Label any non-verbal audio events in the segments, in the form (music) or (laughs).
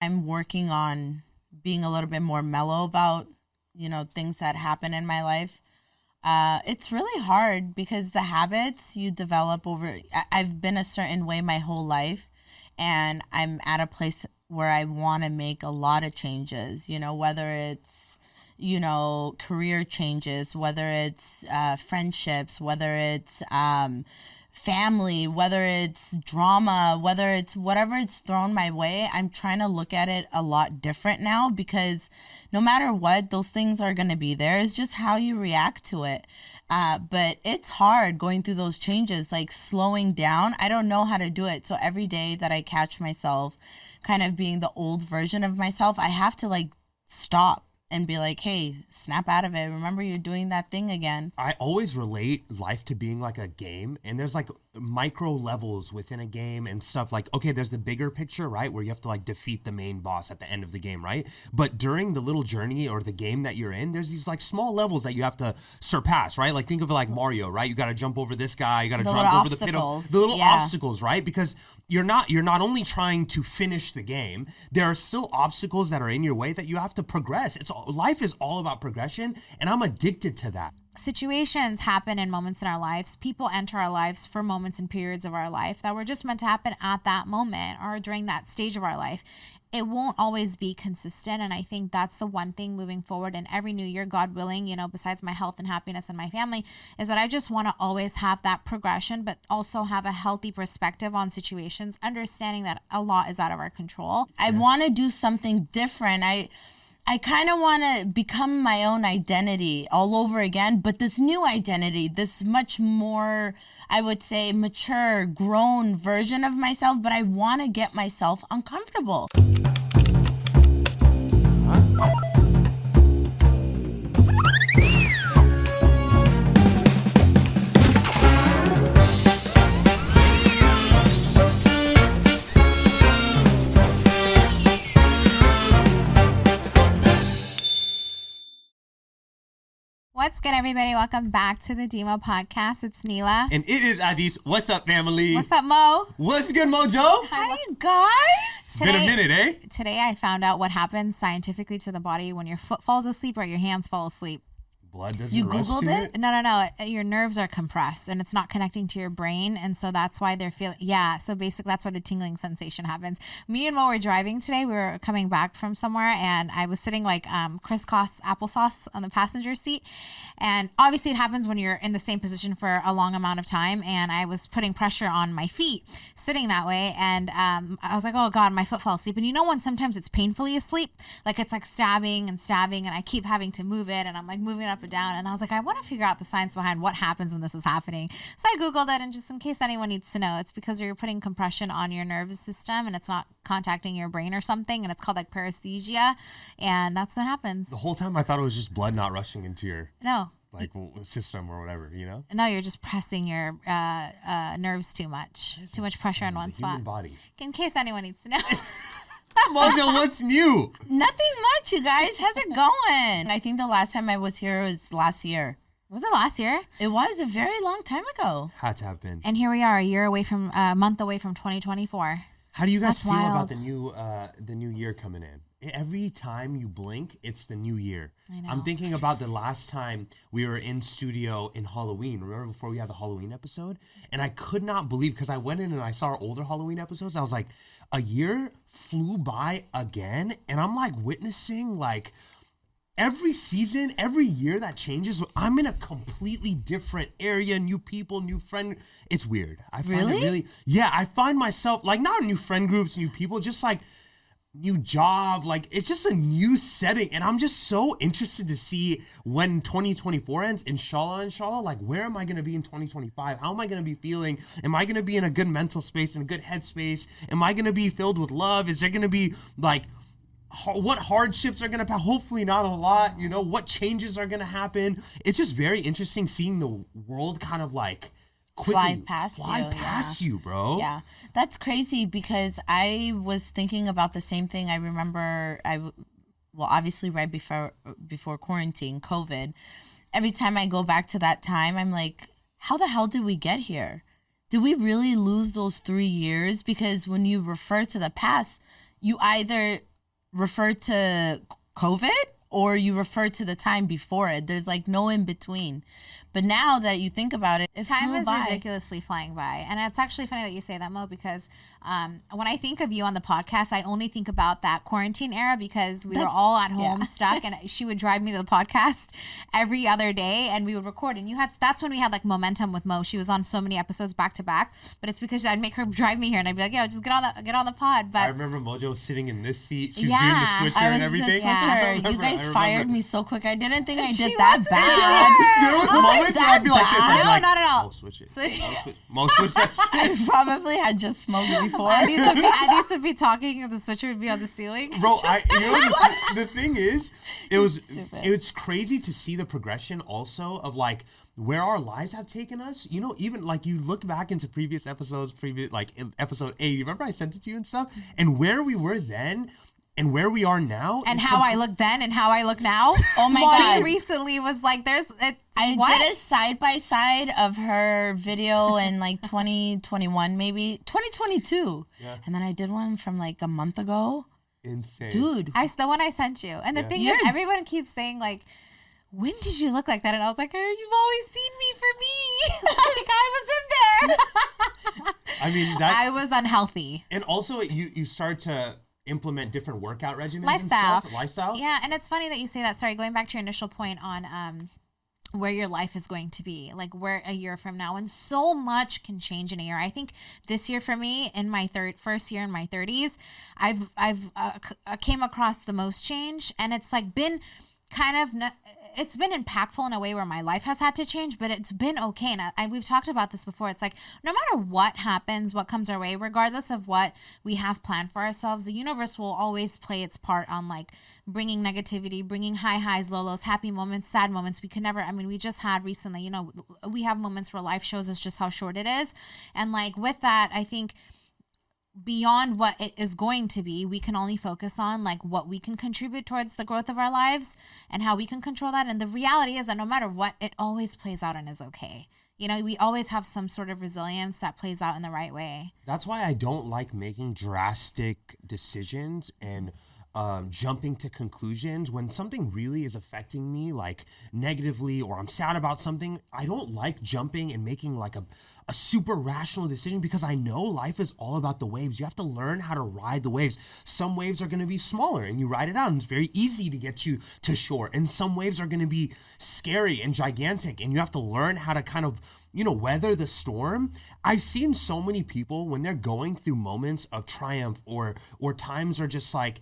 I'm working on being a little bit more mellow about, you know, things that happen in my life. Uh, it's really hard because the habits you develop over, I've been a certain way my whole life, and I'm at a place where I want to make a lot of changes, you know, whether it's, you know, career changes, whether it's uh, friendships, whether it's, um, family, whether it's drama, whether it's whatever it's thrown my way, I'm trying to look at it a lot different now because no matter what, those things are going to be there. It's just how you react to it. Uh, but it's hard going through those changes, like slowing down. I don't know how to do it. So every day that I catch myself kind of being the old version of myself, I have to like stop and be like, hey, snap out of it. Remember, you're doing that thing again. I always relate life to being like a game, and there's like micro levels within a game and stuff. Like, okay, there's the bigger picture, right, where you have to like defeat the main boss at the end of the game, right? But during the little journey or the game that you're in, there's these like small levels that you have to surpass, right? Like, think of it like Mario, right? You got to jump over this guy, you got to jump over the pit, obstacles, the little yeah. obstacles, right? Because you're not you're not only trying to finish the game, there are still obstacles that are in your way that you have to progress. It's all, life is all about progression, and I'm addicted to that. Situations happen in moments in our lives. People enter our lives for moments and periods of our life that were just meant to happen at that moment or during that stage of our life. It won't always be consistent. And I think that's the one thing moving forward. And every new year, God willing, you know, besides my health and happiness and my family, is that I just want to always have that progression, but also have a healthy perspective on situations, understanding that a lot is out of our control. I want to do something different. I I kind of want to become my own identity all over again, but this new identity, this much more I would say mature, grown version of myself, but I want to get myself uncomfortable. What's good, everybody? Welcome back to the Dimah Podcast. It's Neela. And it is Adis. What's up, family? What's up, Mo? What's good, Mojo? Hi, you guys. It's been a minute, eh? Today, I found out what happens scientifically to the body when your foot falls asleep or your hands fall asleep. Blood doesn't You Googled it? it. No, no, no. Your nerves are compressed and it's not connecting to your brain. And so that's why they're feeling, yeah. So basically, that's why the tingling sensation happens. Me and Mo were driving today. We were coming back from somewhere and I was sitting like um, crisscross applesauce on the passenger seat. And obviously, it happens when you're in the same position for a long amount of time. And I was putting pressure on my feet sitting that way. And um, I was like, oh God, my foot fell asleep. And you know, when sometimes it's painfully asleep, like it's like stabbing and stabbing, and I keep having to move it and I'm like moving it up and down. And I was like, I want to figure out the science behind what happens when this is happening. So I Googled it, and just in case anyone needs to know, it's because you're putting compression on your nervous system and it's not contacting your brain or something. And it's called like paresthesia. And that's what happens. The whole time I thought it was just blood not rushing into your No, like system or whatever, you know? no, you're just pressing your uh, uh, nerves too much, too much pressure in one human spot. body. In case anyone needs to know. (laughs) (laughs) Mojo, what's new? Nothing much, you guys. How's it going? I think the last time I was here was last year. Was it last year? It was a very long time ago. Had to have been. And here we are, a year away from, a month away from 2024. How do you guys That's feel wild. about the new uh the new year coming in? Every time you blink, it's the new year. I know. I'm thinking about the last time we were in studio in Halloween. Remember before we had the Halloween episode? And I could not believe because I went in and I saw our older Halloween episodes. I was like, a year flew by again, and I'm like witnessing like every season, every year that changes, I'm in a completely different area, new people, new friend. It's weird. I find Really? it really, yeah. I find myself like not new friend groups, new people, just like new job. Like it's just a new setting, and I'm just so interested to see when 2024 ends. Inshallah, inshallah. Like where am I gonna be in 2025? How am I gonna be feeling? Am I gonna be in a good mental space, in a good headspace? Am I gonna be filled with love? Is there gonna be like what hardships are going to hopefully not a lot you know what changes are going to happen it's just very interesting seeing the world kind of like quickly Fly past fly you, yeah. past you bro Yeah, that's crazy because I was thinking about the same thing. I remember I, well, obviously right before before quarantine, COVID. Every time I go back to that time, I'm like, how the hell did we get here? Did we really lose those three years? Because when you refer to the past, you either refer to COVID or you refer to the time before it. There's like no in between. But now that you think about it, it Time flew is by. ridiculously flying by. And it's actually funny that you say that, Mo, because um, when I think of you on the podcast, I only think about that quarantine era because we were all at home yeah. (laughs) stuck and she would drive me to the podcast every other day and we would record. And you had that's when we had like momentum with Mo. She was on so many episodes back to back, but it's because I'd make her (laughs) drive me here and I'd be like, yo, just get on the get on the pod. But I But remember Mojo sitting in this seat. She was Yeah, doing the switcher I was and the everything. switcher. (laughs) I You guys fired me so quick. I didn't think I She did that wasn't. bad. There was I was like, moments where I'd be like this. I'd be No, like, not at all. Mo, switch it. Switch- Mo, switch, Mo, switch that (laughs) shit. I probably had just smoked before. (laughs) Adis would, be, Adis would be talking and the switcher would be on the ceiling. Bro, (laughs) I, you know the, the thing is, it was Stupid. it's crazy to see the progression also of like where our lives have taken us. You know, even like you look back into previous episodes, previous like in episode eight. Remember I sent it to you and stuff, and where we were then. And where we are now, and is how I look then and how I look now. Oh my Molly God. recently was like, "There's it, I what? did a side by side of her video in like (laughs) 2021, maybe 2022. And then I did one from like a month ago. insane, Dude, I the one I sent you, and the thing is, You're- everyone keeps saying like, "When did you look like that?" And I was like, "Hey, "You've always seen me for me. (laughs) like I was in there. (laughs) I mean that, I was unhealthy." and also you you start to implement different workout regimens, lifestyle. and stuff, lifestyle. Yeah, and it's funny that you say that. Sorry, going back to your initial point on um where your life is going to be, like where a year from now, and so much can change in a year. I think this year for me, in my third first year in my thirties, I've I've uh, c- uh, came across the most change, and it's like been kind of. n it's been impactful in a way where my life has had to change, but it's been okay. And, I, we've talked about this before. It's like no matter what happens, what comes our way, regardless of what we have planned for ourselves, the universe will always play its part on like bringing negativity, bringing high highs, low lows, happy moments, sad moments. We can never. I mean, we just had recently. You know, we have moments where life shows us just how short it is, and like with that, I think beyond what it is going to be we can only focus on like what we can contribute towards the growth of our lives and how we can control that. And the reality is that no matter what it always plays out and is okay. You know we always have some sort of resilience that plays out in the right way. That's why I don't like making drastic decisions and um, jumping to conclusions when something really is affecting me, like negatively, or I'm sad about something. I don't like jumping and making like a, a super rational decision because I know life is all about the waves. You have to learn how to ride the waves. Some waves are going to be smaller and you ride it out, and it's very easy to get you to shore. And some waves are going to be scary and gigantic, and you have to learn how to kind of you know, weather the storm. I've seen so many people when they're going through moments of triumph or or times are just like,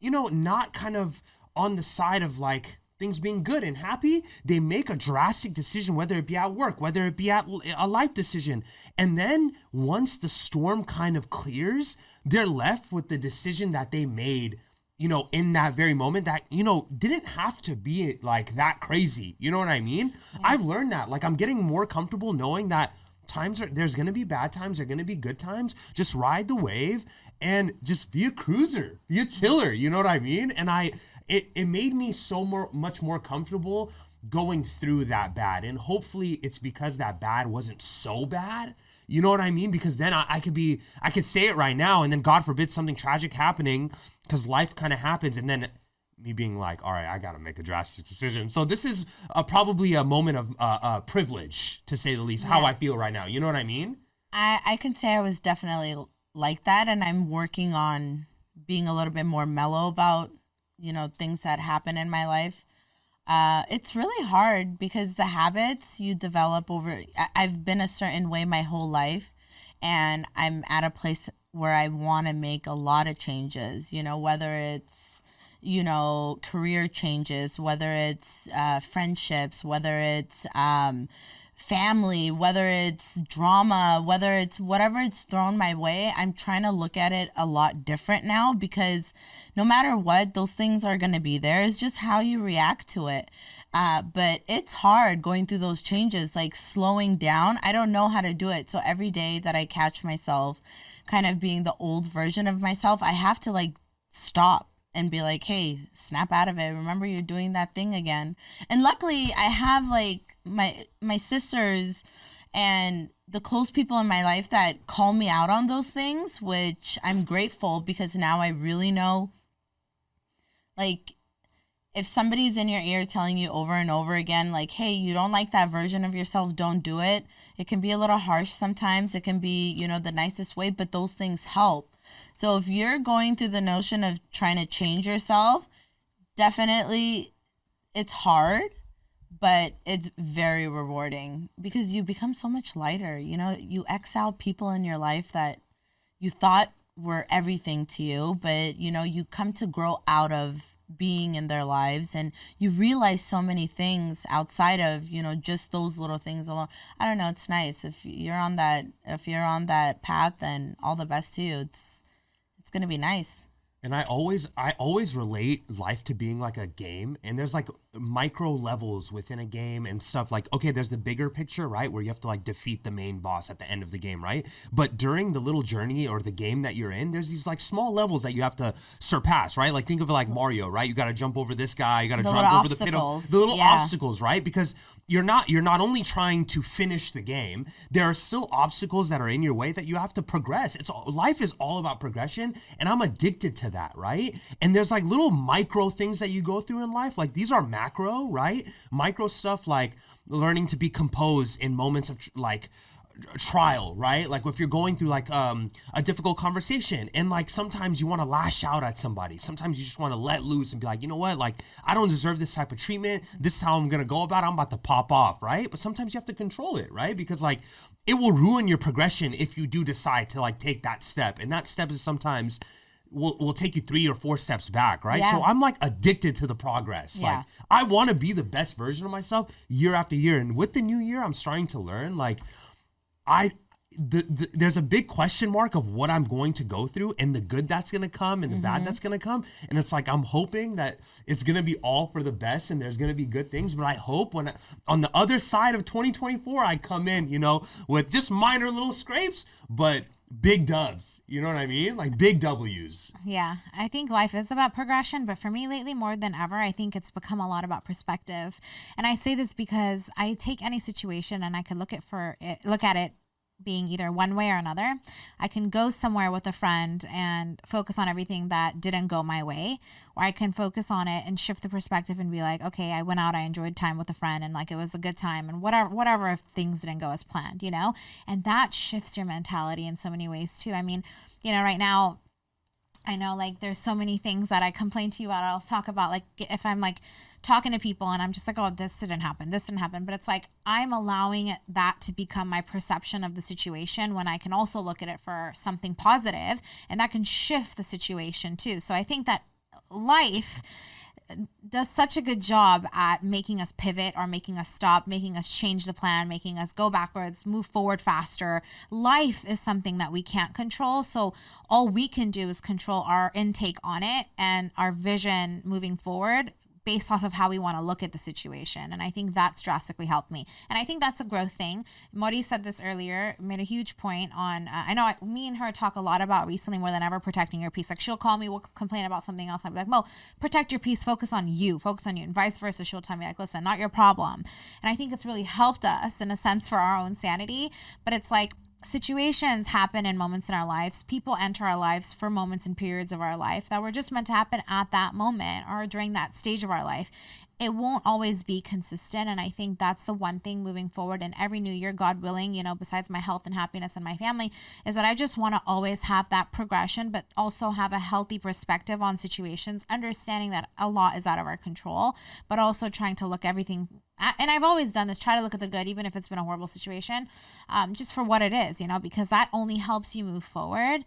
you know, not kind of on the side of like things being good and happy, they make a drastic decision, whether it be at work, whether it be at a life decision. And then once the storm kind of clears, they're left with the decision that they made you know, in that very moment that, you know, didn't have to be like that crazy. You know what I mean? I've learned that. Like I'm getting more comfortable knowing that times are there's gonna be bad times, there're gonna be good times. Just ride the wave and just be a cruiser. Be a chiller. You know what I mean? And I it, it made me so more much more comfortable going through that bad. And hopefully it's because that bad wasn't so bad. You know what I mean? Because then I, I could be, I could say it right now, and then God forbid something tragic happening, because life kind of happens, and then me being like, all right, I got to make a drastic decision. So this is uh, probably a moment of uh, uh, privilege, to say the least, how I feel right now. You know what I mean? I, I can say I was definitely like that, and I'm working on being a little bit more mellow about, you know, things that happen in my life. Uh, it's really hard because the habits you develop over, I've been a certain way my whole life, and I'm at a place where I want to make a lot of changes, you know, whether it's, you know, career changes, whether it's uh, friendships, whether it's um, family, whether it's drama, whether it's whatever it's thrown my way, I'm trying to look at it a lot different now because no matter what, those things are going to be there. It's just how you react to it. Uh, but it's hard going through those changes, like slowing down. I don't know how to do it. So every day that I catch myself kind of being the old version of myself, I have to like stop and be like, hey, snap out of it. Remember you're doing that thing again. And luckily I have like my my sisters and the close people in my life that call me out on those things, which I'm grateful because now I really know like if somebody's in your ear telling you over and over again like hey you don't like that version of yourself don't do it it can be a little harsh sometimes it can be you know the nicest way but those things help so if you're going through the notion of trying to change yourself definitely it's hard but it's very rewarding because you become so much lighter you know? You exile people in your life that you thought were everything to you but you know you come to grow out of being in their lives and you realize so many things outside of you know just those little things alone. I don't know it's nice. If you're on that if you're on that path then all the best to you. It's it's gonna be nice. And I always I always relate life to being like a game and there's like micro levels within a game and stuff like okay there's the bigger picture right where you have to like defeat the main boss at the end of the game right? But during the little journey or the game that you're in there's these like small levels that you have to surpass right? Like think of it like Mario right? You got to jump over this guy you got to jump over the pit the little yeah. obstacles right? Because you're not you're not only trying to finish the game there are still obstacles that are in your way that you have to progress. It's life is all about progression and i'm addicted to that right? And there's like little micro things that you go through in life like these are macro right? Micro stuff like learning to be composed in moments of tr- like trial right? Like if you're going through like um a difficult conversation and like sometimes you want to lash out at somebody. Sometimes you just want to let loose and be like you know what? Like i don't deserve this type of treatment. This is how i'm gonna go about it. I'm about to pop off right? But sometimes you have to control it right? Because like it will ruin your progression if you do decide to like take that step. And that step is sometimes will, will take you three or four steps back right? So i'm like addicted to the progress. Yeah. like i want to be the best version of myself year after year. And with the new year i'm starting to learn like I the, the, there's a big question mark of what I'm going to go through and the good that's going to come and the bad mm-hmm. that's going to come. And it's like I'm hoping that it's going to be all for the best and there's going to be good things. But I hope when I, on the other side of 2024 I come in you know with just minor little scrapes. But big doves you know what I mean like big W's Yeah, I think life is about progression, but for me lately, more than ever, I think it's become a lot about perspective. And I say this because I take any situation and I could look at for it, look at it being either one way or another. I can go somewhere with a friend and focus on everything that didn't go my way, or I can focus on it and shift the perspective and be like, okay, I went out, I enjoyed time with a friend, and like it was a good time, and whatever, whatever if things didn't go as planned, you know. And that shifts your mentality in so many ways too. I mean, you know, right now I know like there's so many things that I complain to you about. I'll talk about like if I'm like talking to people and I'm just like, oh, this didn't happen, this didn't happen. But it's like I'm allowing that to become my perception of the situation when I can also look at it for something positive and that can shift the situation too. So I think that life does such a good job at making us pivot or making us stop, making us change the plan, making us go backwards, move forward faster. Life is something that we can't control. So all we can do is control our intake on it and our vision moving forward based off of how we want to look at the situation. And I think that's drastically helped me. And I think that's a growth thing. Mori said this earlier, made a huge point on, uh, I know I, me and her talk a lot about recently more than ever protecting your peace. Like she'll call me, we'll complain about something else. I'll be like, Mo, protect your peace, focus on you, focus on you. And vice versa. She'll tell me like, listen, not your problem. And I think it's really helped us in a sense for our own sanity. But it's like, situations happen in moments in our lives. People enter our lives for moments and periods of our life that were just meant to happen at that moment or during that stage of our life. It won't always be consistent. And I think that's the one thing moving forward. And every new year, God willing, you know, besides my health and happiness and my family, is that I just want to always have that progression, but also have a healthy perspective on situations, understanding that a lot is out of our control, but also trying to look everything and I've always done this, try to look at the good, even if it's been a horrible situation, um, just for what it is, you know, because that only helps you move forward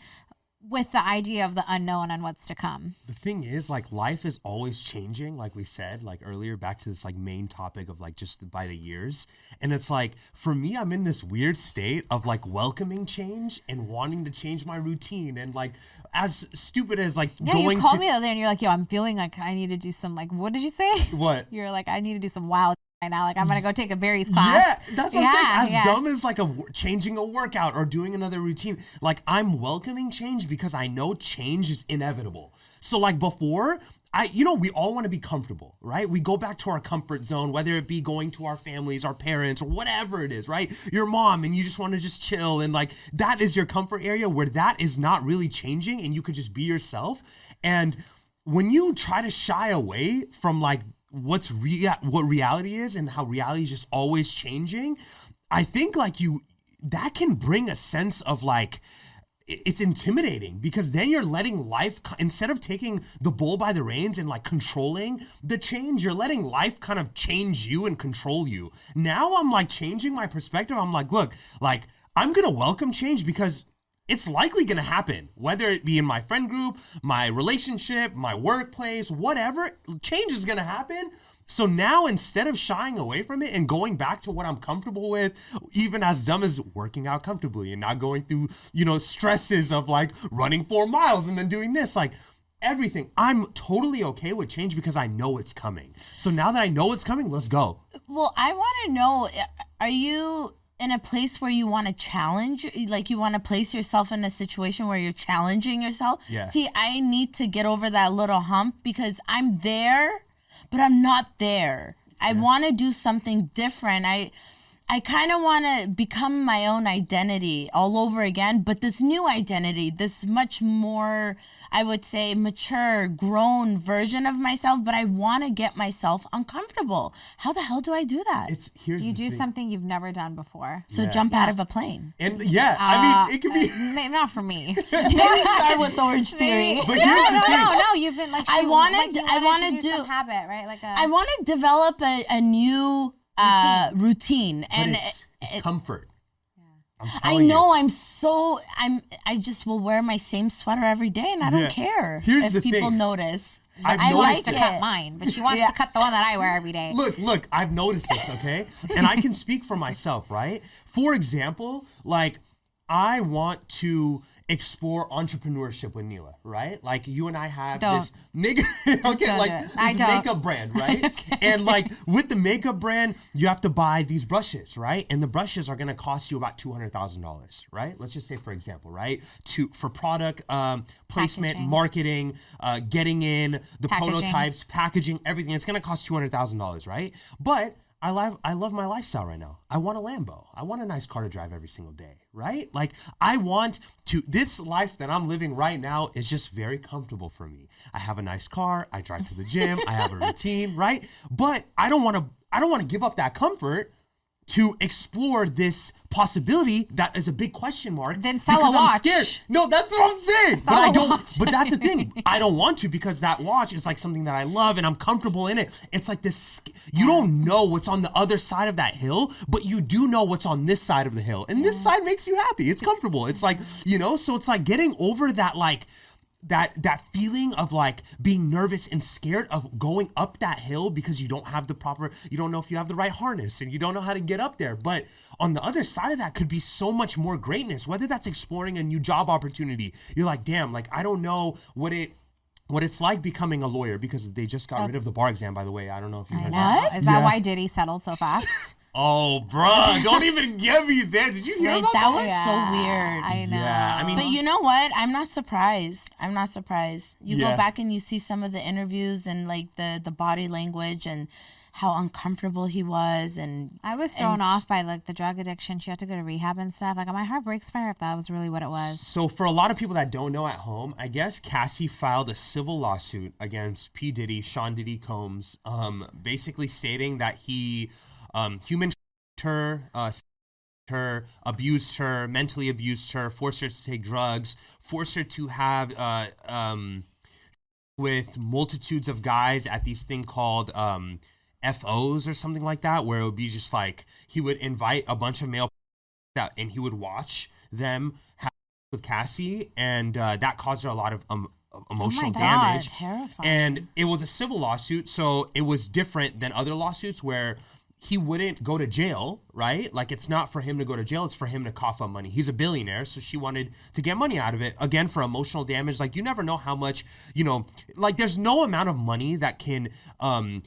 with the idea of the unknown and what's to come. the thing is like life is always changing like we said like earlier back to this like main topic of like just by the years and it's like for me i'm in this weird state of like welcoming change and wanting to change my routine and like as stupid as like Yeah, going you called to me the other day and you're like, yo, I'm feeling like I need to do some, like, what did you say? what (laughs) You're like, I need to do some wild right now. Like, I'm to go take a berries class. Yeah, that's what I'm saying. As yeah. dumb as like a changing a workout or doing another routine, like I'm welcoming change because I know change is inevitable. So like before, I you know we all want to be comfortable, right? We go back to our comfort zone, whether it be going to our families, our parents, or whatever it is, right? Your mom, and you just want to just chill and like that is your comfort area where that is not really changing, and you could just be yourself and when you try to shy away from like what's rea- what reality is and how reality is just always changing, I think like you that can bring a sense of like it's intimidating because then you're letting life instead of taking the bull by the reins and like controlling the change you're letting life kind of change you and control you. Now i'm like changing my perspective. I'm like look like i'm gonna welcome change because it's likely going to happen whether it be in my friend group my relationship my workplace whatever change is going to happen so now instead of shying away from it and going back to what I'm comfortable with, even as dumb as working out comfortably and not going through, you know, stresses of like running four miles and then doing this, like everything, I'm totally okay with change because I know it's coming. So now that I know it's coming, let's go. Well, I want to know are you in a place where you want to challenge like you want to place yourself in a situation where you're challenging yourself? Yeah. See, I need to get over that little hump because I'm there, but I'm not there. I want to do something different. I I kind of want to become my own identity all over again, but this new identity, this much more, I would say, mature, grown version of myself, but I want to get myself uncomfortable. How the hell do I do that? It's here's You the do thing. something you've never done before. so Yeah. jump out of a plane. And yeah, I mean, uh, it could be. Uh, Maybe not for me. (laughs) (laughs) Maybe start with Orange Theory. But no, here's the no, thing. no, no. You've been like I she- wanna like d- you I wanna do, do- habit, right? Like a I want to develop a, a new uh, routine, and it's, it's comfort. I'm I telling you. know I'm so I'm I just will wear my same sweater every day, and I don't Yeah. care Here's if people thing. notice. I've I noticed to like it. cut mine, but she wants Yeah. to cut the one that I wear every day. Look, look, I've noticed this, okay? and I can speak for myself, right? For example, like I want to explore entrepreneurship with Neela, right? Like you and I have Don't. this make (laughs) okay, like it. this makeup brand, (laughs) right? And like with the makeup brand, you have to buy these brushes, right? And the brushes are gonna cost you about two hundred thousand dollars, right? Let's just say, for example, right? To for product um, placement, Packaging. marketing, uh, getting in the Packaging. prototypes, packaging, everything. It's gonna cost two hundred thousand dollars, right? But I love I love my lifestyle right now. I want a Lambo. I want a nice car to drive every single day, right? Like I want to this life that I'm living right now is just very comfortable for me. I have a nice car, I drive to the gym, I have a (laughs) routine, right? But I don't want to I don't want to give up that comfort to explore this possibility that is a big question mark. Then sell a I'm watch. scared. No, that's what I'm saying. Sell but I don't. watch. But that's the thing. (laughs) I don't want to because that watch is like something that I love and I'm comfortable in it. It's like this. You don't know what's on the other side of that hill, but you do know what's on this side of the hill, and this side makes you happy. It's comfortable. It's like you know. So it's like getting over that like that that feeling of like being nervous and scared of going up that hill because you don't have the proper you don't know if you have the right harness and you don't know how to get up there but on the other side of that could be so much more greatness whether that's exploring a new job opportunity you're like damn like i don't know what it what it's like becoming a lawyer because they just got rid of the bar exam by the way i don't know if you heard that What? Is that Yeah. why Diddy settled so fast? (laughs) oh bruh don't even give me that. did you hear Right, that that was so weird. I know. Yeah, I mean- But you know what? I'm not surprised. I'm not surprised. You Yeah. go back and you see some of the interviews and like the the body language and how uncomfortable he was and I was thrown and off by like the drug addiction. She had to go to rehab and stuff. Like my heart breaks for her if that was really what it was. So, for a lot of people that don't know at home, I guess Cassie filed a civil lawsuit against P. Diddy, Sean Diddy Combs, um, basically stating that he um, human her, uh, her, abused her, mentally abused her, forced her to take drugs, forced her to have uh, um, with multitudes of guys at these thing called um, FOs or something like that, where it would be just like he would invite a bunch of male (laughs) and he would watch them have with Cassie, and uh, that caused her a lot of um, emotional God, damage. terrifying. And it was a civil lawsuit, so it was different than other lawsuits where he wouldn't go to jail, right? Like it's not for him to go to jail, it's for him to cough up money. He's a billionaire, so she wanted to get money out of it. Again, for emotional damage, like you never know how much, you know, like there's no amount of money that can um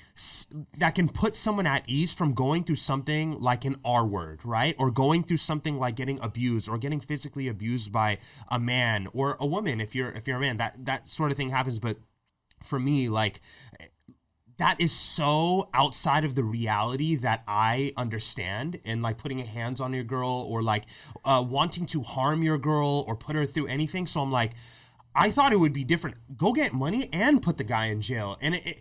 that can put someone at ease from going through something like an R word, right? Or going through something like getting abused or getting physically abused by a man or a woman if you're if you're a man. That that sort of thing happens, but for me, like that is so outside of the reality that I understand and like putting hands on your girl or like uh, wanting to harm your girl or put her through anything. So I'm like, I thought it would be different. Go get money and put the guy in jail, and it, it,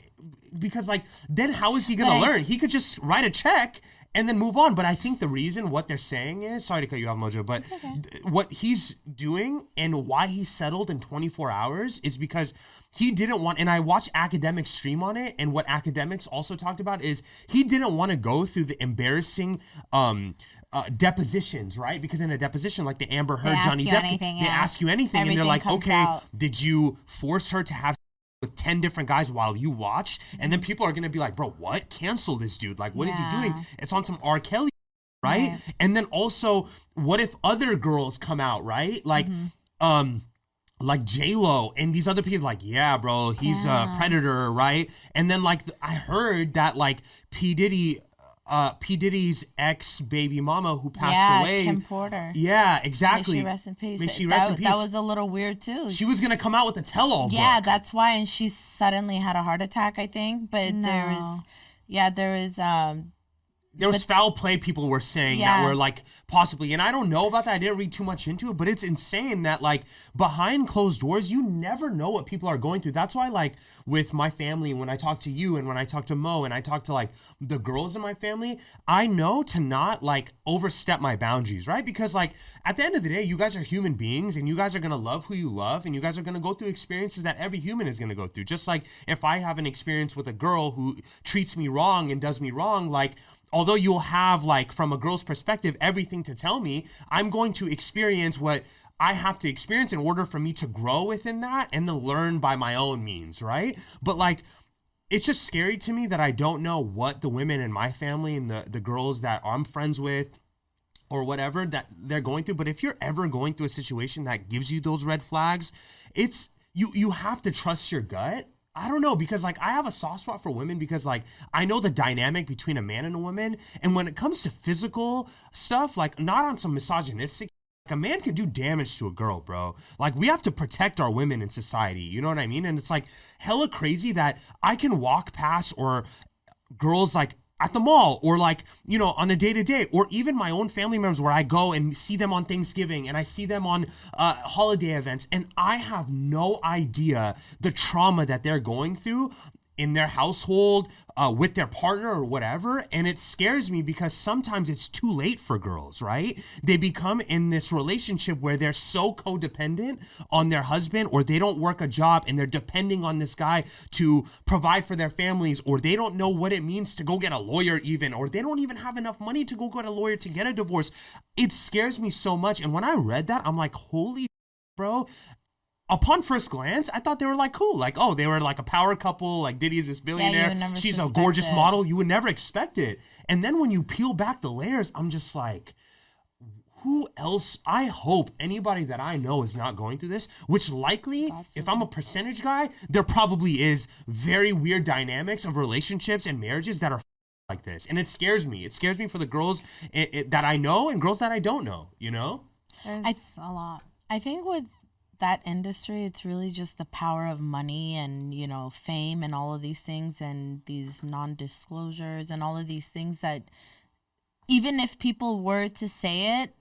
because like then how is he gonna I- learn? He could just write a check and then move on. But I think the reason what they're saying is sorry to cut you off, Mojo, but th- what he's doing and why he settled in 24 hours is because he didn't want. And I watched academics stream on it, and what academics also talked about is he didn't want to go through the embarrassing. um uh, depositions, right? Because in a deposition, like the Amber Heard, Johnny Depp, they yeah. ask you anything, and they're like, "Okay, out. did you force her to have with 10 different guys while you watched and then people are gonna be like bro what? Cancel this dude. Like what is Yeah. he doing? It's on some r. Kelly right? Right. and then also what if other girls come out right? Like um like J Lo and these other people like yeah bro he's a predator right? And then like I heard that like P. Diddy uh P Diddy's ex baby mama who passed yeah, away Kim Porter. yeah exactly. May exactly she rest in peace. May she that, rest in peace that was a little weird too. she was gonna come out with a tell-all yeah, book. that's why. And she suddenly had a heart attack, I think. But there was, yeah, there was. Um, there was foul play people were saying that were like possibly and i don't know about that i didn't read too much into it but it's insane that like behind closed doors you never know what people are going through. That's why like with my family when i talk to you and when i talk to mo and i talk to like the girls in my family i know to not like overstep my boundaries right? Because like at the end of the day you guys are human beings and you guys are gonna love who you love and you guys are gonna go through experiences that every human is gonna go through. Just like if i have an experience with a girl who treats me wrong and does me wrong like although you'll have like from a girl's perspective everything to tell me i'm going to experience what i have to experience in order for me to grow within that and then learn by my own means right? But like it's just scary to me that i don't know what the women in my family and the, the girls that i'm friends with or whatever that they're going through but if you're ever going through a situation that gives you those red flags it's you you have to trust your gut I don't know because like I have a soft spot for women because like I know the dynamic between a man and a woman and when it comes to physical stuff like not on some misogynistic like a man can do damage to a girl, bro. Like we have to protect our women in society. You know what I mean? And it's like hella crazy that I can walk past or girls like at the mall or like you know on a day to day or even my own family members where I go and see them on Thanksgiving and I see them on uh, holiday events and I have no idea the trauma that they're going through in their household uh, with their partner or whatever and it scares me because sometimes it's too late for girls right? They become in this relationship where they're so codependent on their husband or they don't work a job and they're depending on this guy to provide for their families or they don't know what it means to go get a lawyer even or they don't even have enough money to go get a lawyer to get a divorce. It scares me so much and when i read that i'm like holy bro upon first glance, I thought they were like cool. Like, oh, they were like a power couple. Like Diddy is this billionaire. would never She's a gorgeous it. model. You would never expect it. And then when you peel back the layers, I'm just like, who else? I hope anybody that I know is not going through this, which likely, if I'm a percentage guy, there probably is very weird dynamics of relationships and marriages that are (laughs) like this. And it scares me. It scares me for the girls it, it, that I know and girls that I don't know, you know? There's a lot. I think with that industry, it's really just the power of money and, you know, fame and all of these things and these non disclosures and all of these things that even if people were to say it,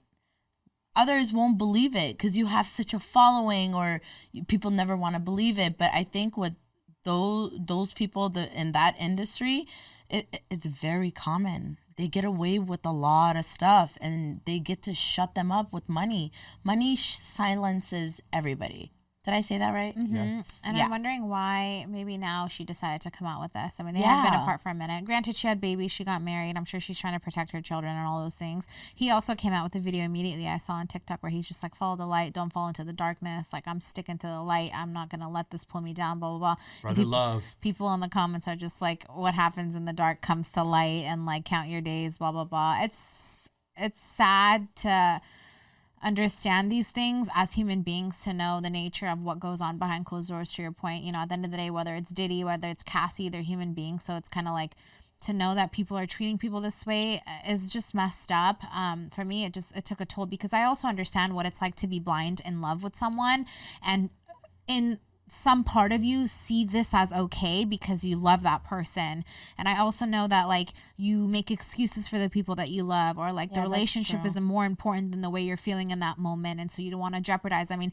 others won't believe it because you have such a following or you, people never want to believe it. But I think with those those people that in that industry, it, it's very common. They get away with a lot of stuff and they get to shut them up with money. Money silences everybody. Did I say that right? Mm-hmm. And Yeah. I'm wondering why maybe now she decided to come out with this. I mean, they have been apart for a minute. Granted, she had babies, she got married. I'm sure she's trying to protect her children and all those things. He also came out with a video immediately I saw on TikTok where he's just like, follow the light, don't fall into the darkness. Like, I'm sticking to the light. I'm not going to let this pull me down, blah, blah, blah. Brother peop- love. people in the comments are just like, what happens in the dark comes to light and like count your days, blah, blah, blah. It's, it's sad to understand these things as human beings to know the nature of what goes on behind closed doors to your point you know at the end of the day whether it's diddy whether it's cassie they're human beings. So it's kind of like to know that people are treating people this way uh, is just messed up. Um, for me it just it took a toll because i also understand what it's like to be blind in love with someone and in some part of you see this as okay because you love that person. And i also know that like you make excuses for the people that you love or like the Yeah, that's relationship is more important than the way you're feeling in that moment. And so you don't want to jeopardize i mean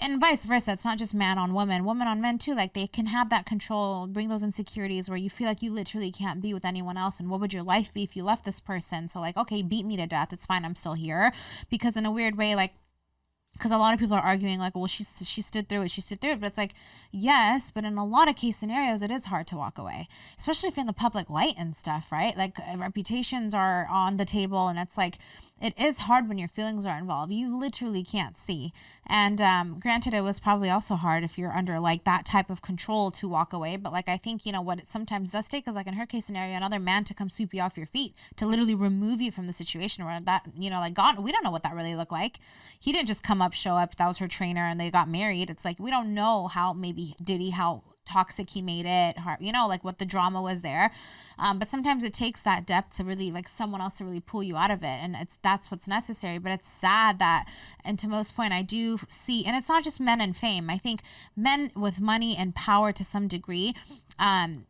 and vice versa it's not just man on woman. Woman on men too like they can have that control bring those insecurities where you feel like you literally can't be with anyone else. And what would your life be if you left this person? So like okay beat me to death it's fine i'm still here. Because in a weird way like because a lot of people are arguing like well she she stood through it she stood through it but it's like yes but in a lot of case scenarios it is hard to walk away especially if you're in the public light and stuff right? Like uh, reputations are on the table and it's like it is hard when your feelings are involved. You literally can't see and um, granted it was probably also hard if you're under like that type of control to walk away but like i think you know what it sometimes does take is like in her case scenario another man to come sweep you off your feet to literally remove you from the situation where that you know like god we don't know what that really looked like. He didn't just come up show up. That was her trainer and they got married. It's like we don't know how maybe did he how toxic he made it you know like what the drama was there. Um, but sometimes it takes that depth to really like someone else to really pull you out of it. And it's that's what's necessary. But it's sad that and to most point i do see and it's not just men and fame. I think men with money and power to some degree um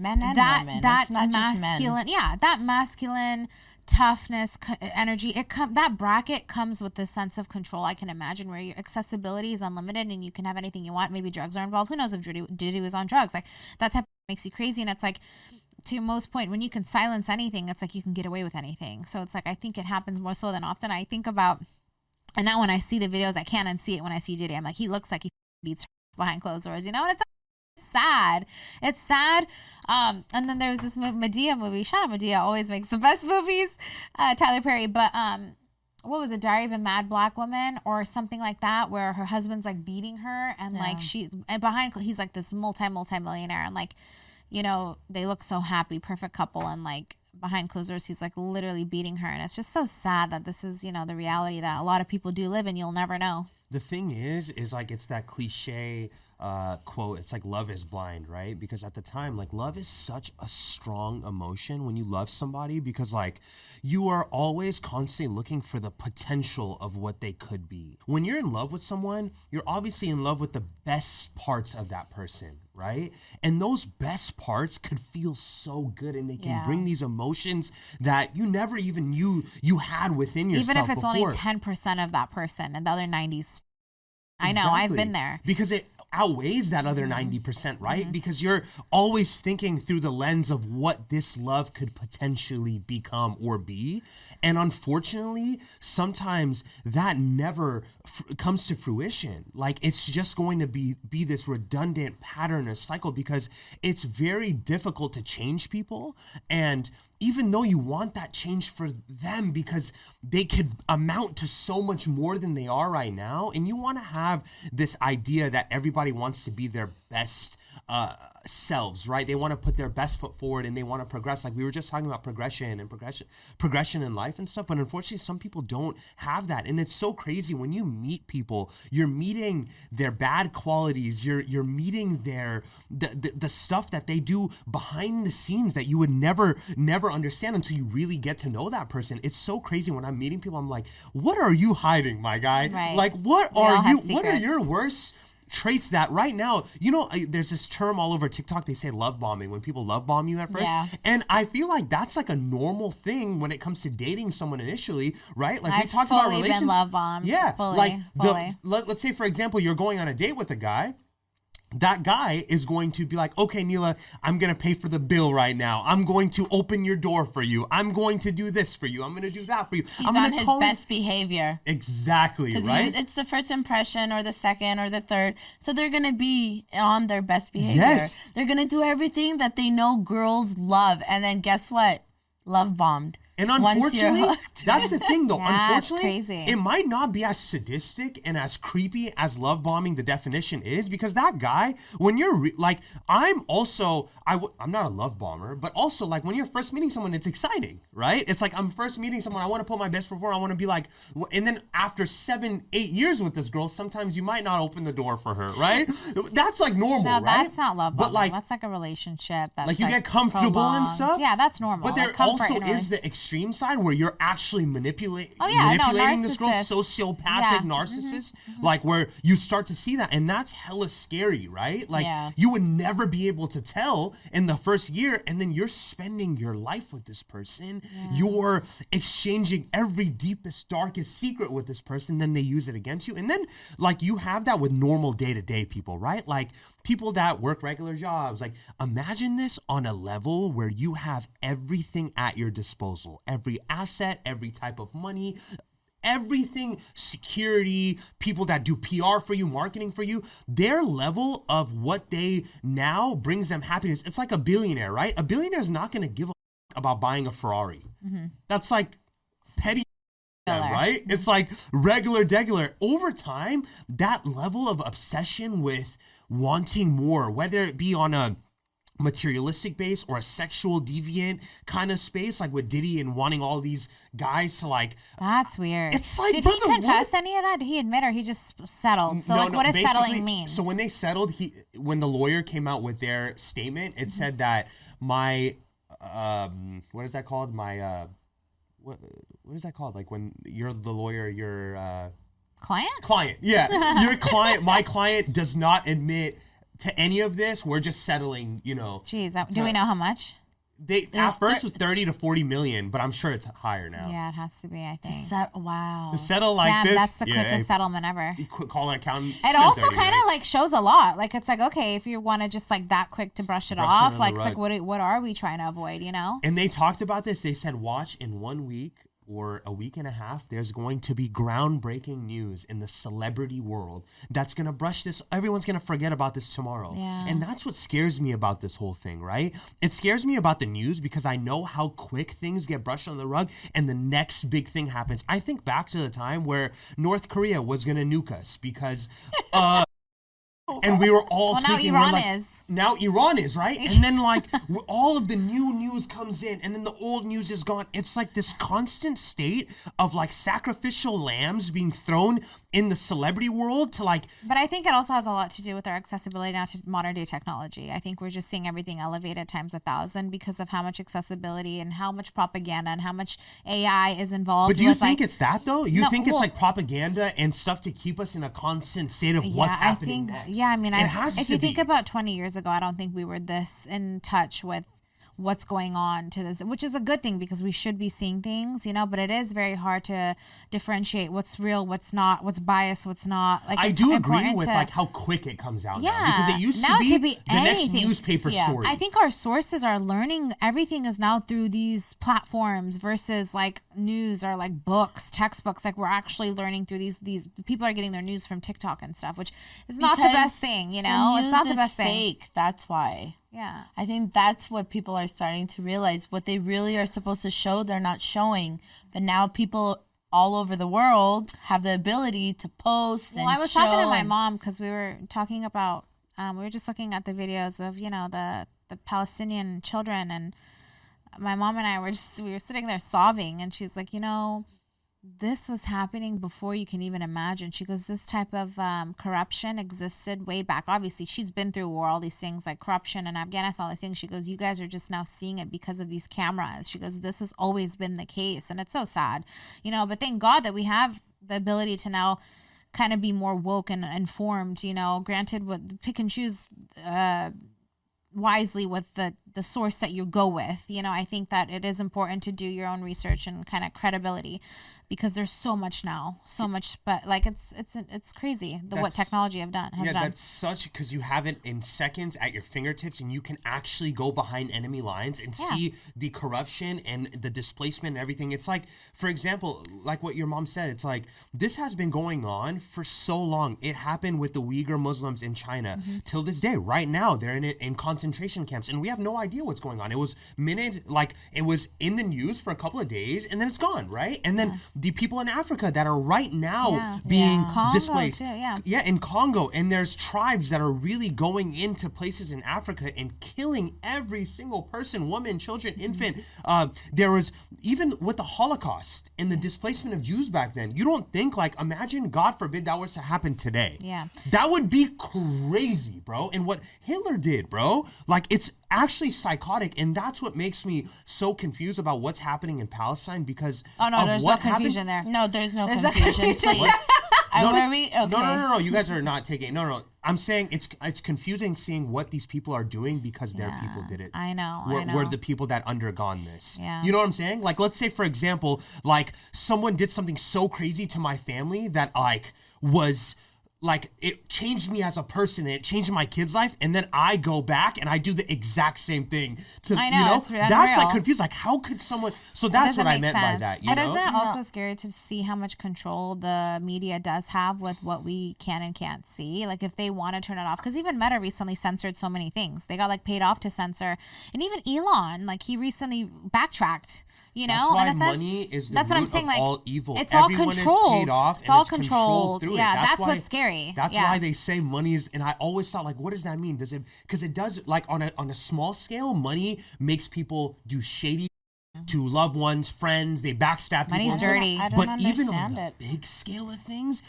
Men and that women. that it's not just men. masculine yeah that masculine toughness co- energy it that bracket comes with the sense of control. I can imagine where your accessibility is unlimited and you can have anything you want. Maybe drugs are involved. Who knows if Diddy, Diddy was on drugs? Like that type of makes you crazy. And it's like to most point when you can silence anything it's like you can get away with anything. So it's like i think it happens more so than often. I think about and now when i see the videos i can't unsee it when i see Diddy. I'm like he looks like he beats her behind closed doors. You know and it's sad. It's sad. Um, and then there was this mo- Madea movie. Shout out Madea, always makes the best movies. Uh, Tyler Perry, but um, what was it? Diary of a Mad Black Woman or something like that, where her husband's like beating her and like she and behind he's like this multi multi millionaire and like, you know, they look so happy, perfect couple, and like behind closed doors he's like literally beating her and it's just so sad that this is you know the reality that a lot of people do live and you'll never know the thing is is like it's that cliche uh, quote it's like love is blind right? Because at the time like love is such a strong emotion when you love somebody because like you are always constantly looking for the potential of what they could be. When you're in love with someone you're obviously in love with the best parts of that person right? And those best parts could feel so good and they can Yeah. bring these emotions that you never even knew you had within yourself even if it's only 10% of that person and the other 90s i know i've been there. Because it outweighs that other mm. 90% right? Because you're always thinking through the lens of what this love could potentially become or be. And unfortunately sometimes that never f- comes to fruition. Like it's just going to be be this redundant pattern or cycle because it's very difficult to change people. And even though you want that change for them because they could amount to so much more than they are right now and you want to have this idea that everybody wants to be their best uh, selves right? They want to put their best foot forward and they want to progress. Like we were just talking about progression and progression progression in life and stuff but unfortunately some people don't have that. And it's so crazy when you meet people you're meeting their bad qualities you're you're meeting their the, the, the stuff that they do behind the scenes that you would never never understand until you really get to know that person. It's so crazy when i'm meeting people i'm like what are you hiding my guy? Right. like what We are you what are your worst traits that right now you know I- there's this term all over tiktok they say love bombing when people love bomb you at first Yeah. and i feel like that's like a normal thing when it comes to dating someone initially right like we I've talked about fully been love bombed. yeah Fully, like fully. the let, let's say for example you're going on a date with a guy that guy is going to be like, okay, Neela, I'm going to pay for the bill right now. I'm going to open your door for you. I'm going to do this for you. I'm going to do that for you. He's I'm on his best behavior. Exactly, right? it's the first impression or the second or the third. So they're going to be on their best behavior. Yes. They're going to do everything that they know girls love. And then guess what? Love bombed. And unfortunately, that's the thing though. (laughs) Yeah, unfortunately, it might not be as sadistic and as creepy as love bombing the definition is because that guy, when you're re- like, I'm also, I w- I'm not a love bomber, but also like when you're first meeting someone, it's exciting, right? It's like I'm first meeting someone, I want to put my best foot forward, I want to be like, and then after seven, eight years with this girl, sometimes you might not open the door for her, right? (laughs) That's like normal, no right? that's not love But bombing. like, that's like a relationship that's like you get comfortable and stuff. yeah that's normal But there Like also is the extreme extreme side where you're actually manipulate, Oh, yeah, no, manipulating this girl, sociopathic Yeah. Mm-hmm, narcissist, like where you start to see that, and that's hella scary, right? Like Yeah. you would never be able to tell in the first year, and then you're spending your life with this person. You're exchanging every deepest, darkest secret with this person. Then they use it against you, and then like you have that with normal day to day people, right? Like people that work regular jobs. Like imagine this on a level where you have everything at your disposal, every asset, every type of money, everything security people that do pr for you marketing for you. Their level of what they now brings them happiness. It's like a billionaire right? A billionaire is not going to give a about buying a ferrari. Mm-hmm. That's like petty Right it's like regular degular over time that level of obsession with wanting more whether it be on a materialistic base or a sexual deviant kind of space like with diddy and wanting all these guys to like That's weird. It's like, did brother, he confess what- any of that? Did he admit or he just settled? So No, like, no, what does settling mean? So when they settled, he when the lawyer came out with their statement, Mm-hmm. it said that my um what is that called? My uh what what is that called? Like when you're the lawyer, your uh Client? client. Yeah. (laughs) your client my client does not admit to any of this. We're just settling, you know. Jeez, that- do we know how much? They There's at first thir- was 30 to 40 million, but I'm sure it's higher now. Yeah, it has to be. I think. Set, wow. To settle like Damn, this. that's the yeah, quickest hey, settlement ever. Call calling accountant. It send also 30 kind million. of like shows a lot. Like it's like okay, if you want to just like that quick to brush it Brush it off, under the like it's like rug. what what are we trying to avoid? You know? And they talked about this. They said, watch in one week or a week and a half, there's going to be groundbreaking news in the celebrity world that's going to brush this. Everyone's going to forget about this tomorrow. Yeah. And that's what scares me about this whole thing, right? It scares me about the news because I know how quick things get brushed on the rug and the next big thing happens. I think back to the time where North Korea was going to nuke us because. Uh, (laughs) and we were all Well, now Iran like- is. now Iran is right, and then like (laughs) all of the new news comes in, and then the old news is gone. It's like this constant state of like sacrificial lambs being thrown in the celebrity world to like But I think it also has a lot to do with our accessibility now to modern day technology. I think we're just seeing everything elevated times a thousand because of how much accessibility and how much propaganda and how much AI is involved. But do you think like, it's that though? You No, think it's well- like propaganda and stuff to keep us in a constant state of what's I happening think, next? Yeah, I mean, it I, if you be. think about 20 years ago, I don't think we were this in touch with what's going on to this, which is a good thing because we should be seeing things, you know, but it is very hard to differentiate what's real, what's not, what's biased, what's not. Like, I do agree with to- like how quick it comes out now Yeah, because it used now to be, could be the next newspaper Yeah. story. I think our sources are learning everything is now through these platforms versus like news or like books, textbooks. Like we're actually learning through these these people are getting their news from TikTok and stuff, which is not the best thing, you know. It's not the is best thing. fake. That's why. Yeah. I think that's what people are starting to realize. What they really are supposed to show, they're not showing. But now people all over the world have the ability to post Well, and I was talking to my mom because we were talking about um, we were just looking at the videos of you know the the Palestinian children and my mom and I were just we were sitting there sobbing and she's like you know this was happening before you can even imagine. She goes, This type of um, corruption existed way back. Obviously, she's been through war, all these things like corruption in Afghanistan, all these things. She goes, You guys are just now seeing it because of these cameras. She goes, This has always been the case. And it's so sad, you know, but thank God that we have the ability to now kind of be more woke and informed, you know, granted, with pick and choose. Uh, wisely with the the source that you go with you know i think that it is important to do your own research and kind of credibility because there's so much now so much but like it's it's it's crazy the what technology have done has yeah, done that's such because you have it in seconds at your fingertips, and you can actually go behind enemy lines and Yeah. see the corruption and the displacement and everything. It's like, for example, like what your mom said. It's like this has been going on for so long. It happened with the Uyghur Muslims in China Mm-hmm. till this day. Right now, they're in it in concentration camps, and we have no idea what's going on. It was minutes, like it was in the news for a couple of days, and then it's gone, right? And then the people in Africa that are right now Yeah. being Yeah. Displaced, too, yeah. yeah, in Congo, and there's tribes that are really going into places in Africa and killing every single person, woman, children, Mm-hmm. infant. Uh, there was even with the Holocaust and the displacement of Jews back then. You don't think like, imagine, God forbid, that was to happen today. Yeah. that would be crazy, bro. And what Hitler did, bro, like it's actually psychotic and that's what makes me so confused about what's happening in palestine because Oh no, of there's no what happened- confusion there. No, there's no There's no confusion. confusion. Please. (laughs) No, no, we? Okay. no, no, no, no. You guys are not taking. No, no. I'm saying it's it's confusing seeing what these people are doing because their people did it. I know, I We're, know. we're the people that undergone this. Yeah. You know what I'm saying? Like, let's say for example, like someone did something so crazy to my family that like was like it changed me as a person and it changed my kid's life and then i go back and i do the exact same thing to I you know, know it's that's like confused like how could someone so It that's doesn't what i make meant by sense. that you and know isn't it also scary to see how much control the media does have with what we can and can't see? Like if they want to turn it off, because even Meta recently censored so many things. They got like paid off to censor, and even Elon, like he recently backtracked. You know, That's why in a sense, money is the that's what I'm saying. of Like all evil. it's Everyone all is paid controlled. off it's and all it's controlled controlled. through it. Yeah, That's that's, why- what's scary. That's yeah. why they say money is, and I always thought like, what does that mean? Does it because it does like on a on a small scale, money makes people do shady mm-hmm. to loved ones, friends. They backstab people. Money's and stuff. dirty. I don't but even on understand the it. big scale of things,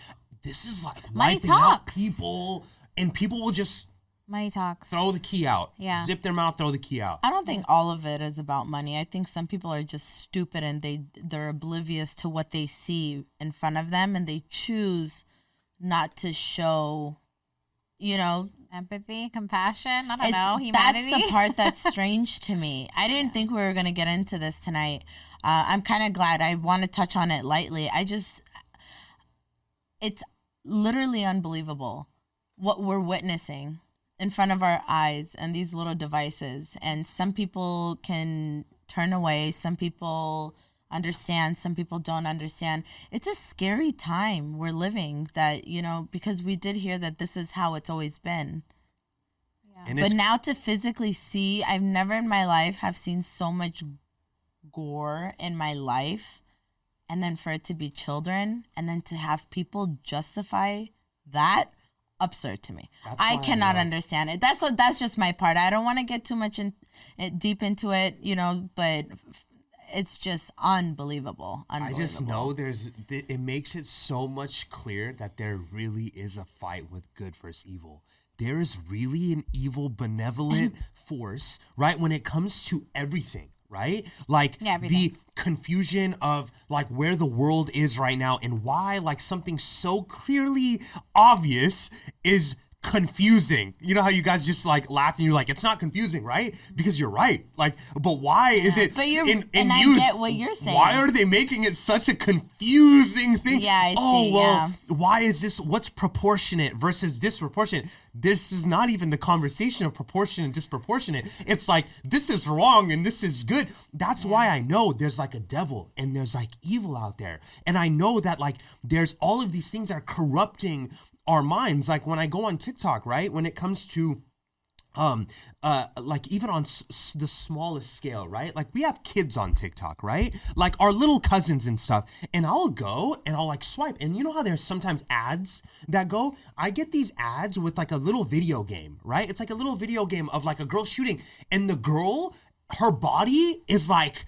this is like Money wiping out talks. people, and people will just Money talks. throw the key out. Yeah. zip their mouth, throw the key out. I don't think all of it is about money. I think some people are just stupid and they they're oblivious to what they see in front of them and they choose not to show you know Empathy, compassion. I don't know. Humanity. That's the part that's (laughs) strange to me. I didn't think we were going to get into this tonight. Uh, I'm kind of glad. I want to touch on it lightly. I just, it's literally unbelievable what we're witnessing in front of our eyes and these little devices. And some people can turn away, some people understand, some people don't understand. It's a scary time we're living that, you know, because we did hear that this is how it's always been. And But now to physically see, I've never in my life have seen so much gore in my life. And then for it to be children and then to have people justify that absurd to me. That's I why I cannot understand it. That's what that's just my part. I don't want to get too much in it, deep into it, you know, but it's just unbelievable. I just know there's it makes it so much clear that there really is a fight with good versus evil. There is really an evil benevolent (laughs) force, right? When it comes to everything, right? Like Yeah, the confusion of like where the world is right now and why like something so clearly obvious is confusing. You know how you guys just like laugh and you're like, it's not confusing, right? Because you're right. Like, but why is it But you're- in, in and I get what you're saying. Why are they making it such a confusing thing? Yeah, I oh see, well, yeah. why is this? What's proportionate versus disproportionate? This is not even the conversation of proportionate and disproportionate. It's like this is wrong and this is good. That's why I know there's like a devil and there's like evil out there, and I know that like there's all of these things that are corrupting our minds. Like when I go on TikTok, right? When it comes to um uh like even on s- the smallest scale right like we have kids on tiktok right like our little cousins and stuff and i'll go and i'll like swipe and you know how there's sometimes ads that go i get these ads with like a little video game right it's like a little video game of like a girl shooting and the girl her body is like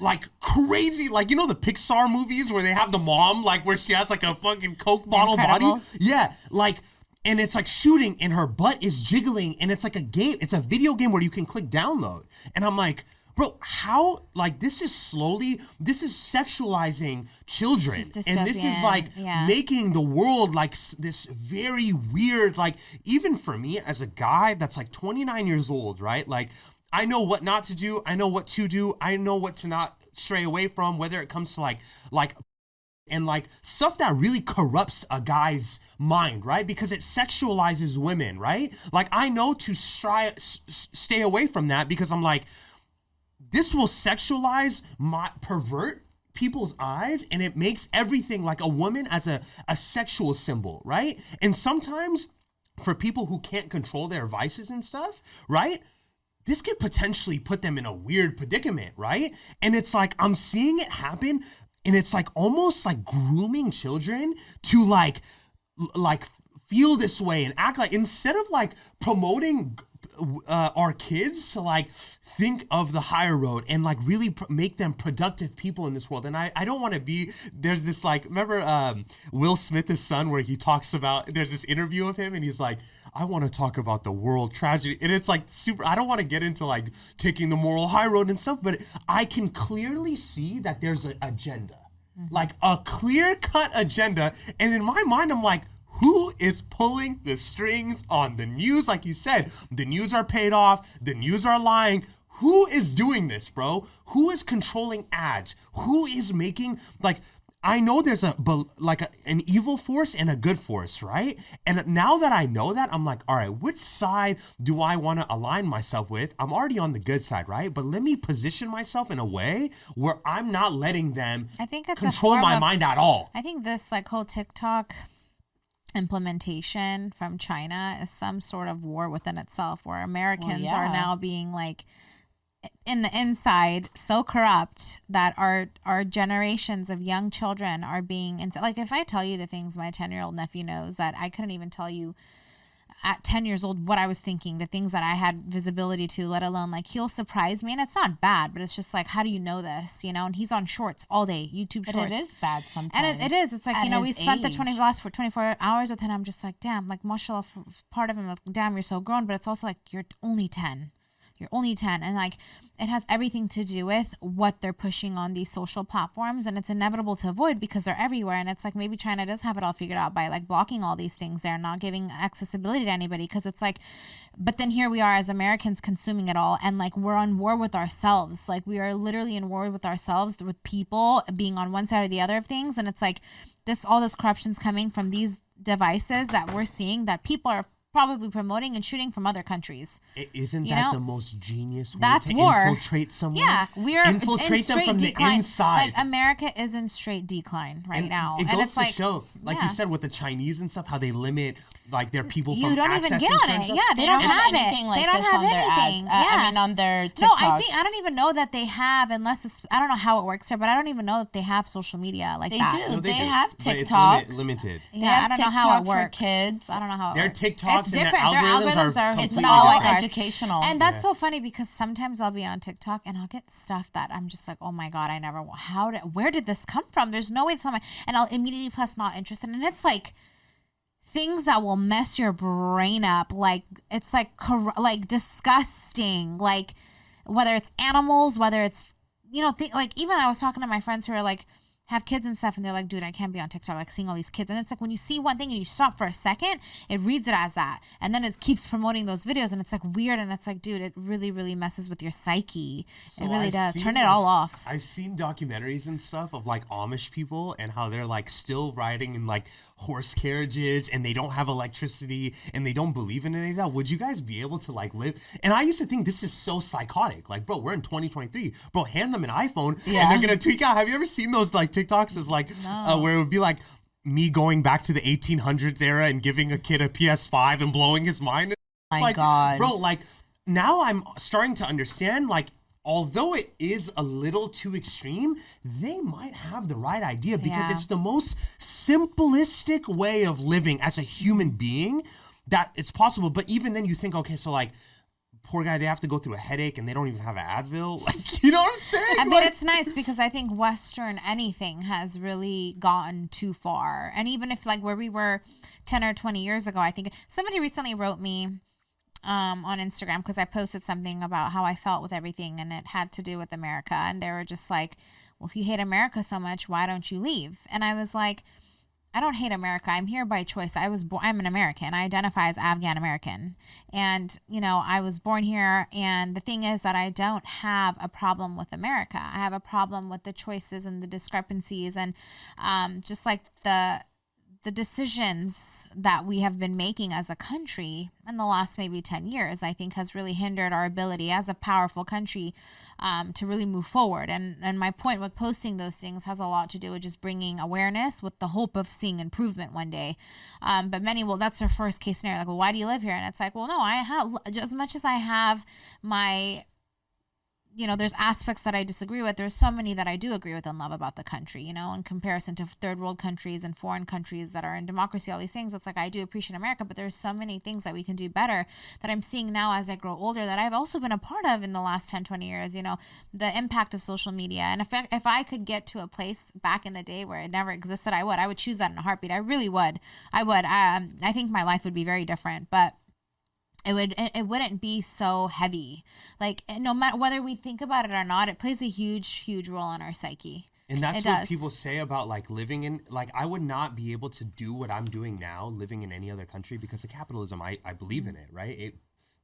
like crazy like you know the pixar movies where they have the mom like where she has like a fucking coke bottle body yeah, like, and it's like shooting, and her butt is jiggling, and it's like a game. It's a video game where you can click download, and I'm like, bro, how? Like, this is slowly. This is sexualizing children, and this is like yeah. making the world like s- this very weird. Like, even for me as a guy that's like 29 years old, right? Like, I know what not to do. I know what to do. I know what to not stray away from. Whether it comes to like like and like stuff that really corrupts a guy's mind, right? Because it sexualizes women, right? Like I know to stri- s- s- stay away from that because I'm like, this will sexualize my pervert people's eyes and it makes everything like a woman as a, a sexual symbol, right? And sometimes for people who can't control their vices and stuff, right? This could potentially put them in a weird predicament, right? And it's like I'm seeing it happen and it's like almost like grooming children to like like feel this way and act like instead of like promoting uh, our kids to like think of the higher road and like really pr- make them productive people in this world. And I, I don't want to be, there's this like, remember um, Will Smith's son where he talks about, there's this interview of him and he's like, I want to talk about the world tragedy. And it's like super, I don't want to get into like taking the moral high road and stuff, but I can clearly see that there's an agenda, like a clear cut agenda. And in my mind, I'm like, who is pulling the strings on the news? Like you said, the news are paid off, the news are lying. Who is doing this, bro? Who is controlling ads? Who is making like I know there's a like a, an evil force and a good force, right? And now that I know that, I'm like, all right, which side do I want to align myself with? I'm already on the good side, right? But let me position myself in a way where I'm not letting them I think it's control my of- mind at all. I think this like whole TikTok implementation from China is some sort of war within itself where Americans are yeah. now being like in the inside so corrupt that our our generations of young children are being ins- like if I tell you the things my 10-year-old nephew knows that I couldn't even tell you at 10 years old what I was thinking, the things that I had visibility to, let alone like he'll surprise me and it's not bad, but it's just like how do you know this, you know? And he's on shorts all day, YouTube But shorts. it is bad sometimes. And it, it is. It's like, At you know, we spent the 20 last for 24 hours with him. I'm just like, damn, like, mashallah, part of him, like, damn, you're so grown. But it's also like, you're only 10. You're only 10. And like, it has everything to do with what they're pushing on these social platforms. And it's inevitable to avoid because they're everywhere. And it's like, maybe China does have it all figured out by like blocking all these things there, not giving accessibility to anybody. Cause it's like, but then here we are as Americans consuming it all. And like, we're on war with ourselves. Like, we are literally in war with ourselves, with people being on one side or the other of things. And it's like, this, all this corruption's coming from these devices that we're seeing that people are probably promoting and shooting from other countries. I- Isn't You that know, the most genius way that's to war. infiltrate someone? Yeah, we are infiltrate in them straight from decline. the inside. Like America is in straight decline right And now, It and goes it's to like, show, like yeah. you said, with the Chinese and stuff, how they limit like their people You from don't even get on it. stuff. Yeah, they, don't, have, anything it. like they don't this have on anything. ads. Uh, yeah. I mean, on their TikToks. No, I think I don't even know that they have, unless it's I don't know how it works here, but I don't even know that they have social media like They that. do. No, they do, have but it's TikTok. limit- limited. Yeah, have I don't know how it TikTok works. kids. I don't know how it Their works. TikToks it's and their different. Their algorithms are are, it's completely not like Educational. And that's so funny because sometimes I'll be on TikTok and I'll get stuff that I'm just like, oh my god, I never. How did? Where did this come from? There's no way it's not my. And I'll immediately plus not interested, and it's like things that will mess your brain up. Like it's like cor- like disgusting. Like whether it's animals, whether it's you know, th- like even I was talking to my friends who are like have kids and stuff, and they're like, dude, I can't be on TikTok, like seeing all these kids. And it's like when you see one thing and you stop for a second, it reads it as that. And then it keeps promoting those videos, and it's like weird. And it's like, dude, it really, really messes with your psyche. So it really I've does. seen, Turn it all off. I've seen documentaries and stuff of like Amish people and how they're like still riding in like horse carriages and they don't have electricity and they don't believe in any of that. Would you guys be able to like live? And I used to think this is so psychotic. Like, bro, we're in 2023. Bro, hand them an iPhone Yeah. and they're gonna tweak out. Have you ever seen those like TikToks? Is like uh, where it would be like me going back to the 1800s era and giving a kid a PS5 and blowing his mind. It's My like, God. bro, like now I'm starting to understand like although it is a little too extreme they might have the right idea because Yeah. it's the most simplistic way of living as a human being that it's possible but even then you think okay so like poor guy they have to go through a headache and they don't even have an advil (laughs) like you know what i'm saying I mean, Like, it's nice because I think Western anything has really gotten too far. And even if, like, where we were 10 or 20 years ago, I think somebody recently wrote me um, on Instagram because I posted something about how I felt with everything and it had to do with America. And they were just like, well, if you hate America so much, why don't you leave? And I was like, I don't hate America. I'm here by choice. I was born. I'm an American. I identify as Afghan American, and you know I was born here. And the thing is that I don't have a problem with America. I have a problem with the choices and the discrepancies, and um, just like the the decisions that we have been making as a country in the last maybe 10 years, I think has really hindered our ability as a powerful country um, to really move forward. And, and my point with posting those things has a lot to do with just bringing awareness with the hope of seeing improvement one day. Um, but many, well, that's their first case scenario. Like, well, why do you live here? And it's like, well, no, I have, as much as I have my you know, there's aspects that I disagree with. There's so many that I do agree with and love about the country, you know, in comparison to third world countries and foreign countries that are in democracy, all these things. It's like I do appreciate America, but there's so many things that we can do better that I'm seeing now as I grow older that I've also been a part of in the last 10, 20 years, you know, the impact of social media. And if I, if I could get to a place back in the day where it never existed, I would. I would choose that in a heartbeat. I really would. I would. Um, I think my life would be very different, but it would it, it wouldn't be so heavy like eh, no matter whether we think about it or not it plays a huge huge role in our psyche And that's It what does. people say about like living in like I would not be able to do what I'm doing now living in any other country because of capitalism. I, I believe in it, right? It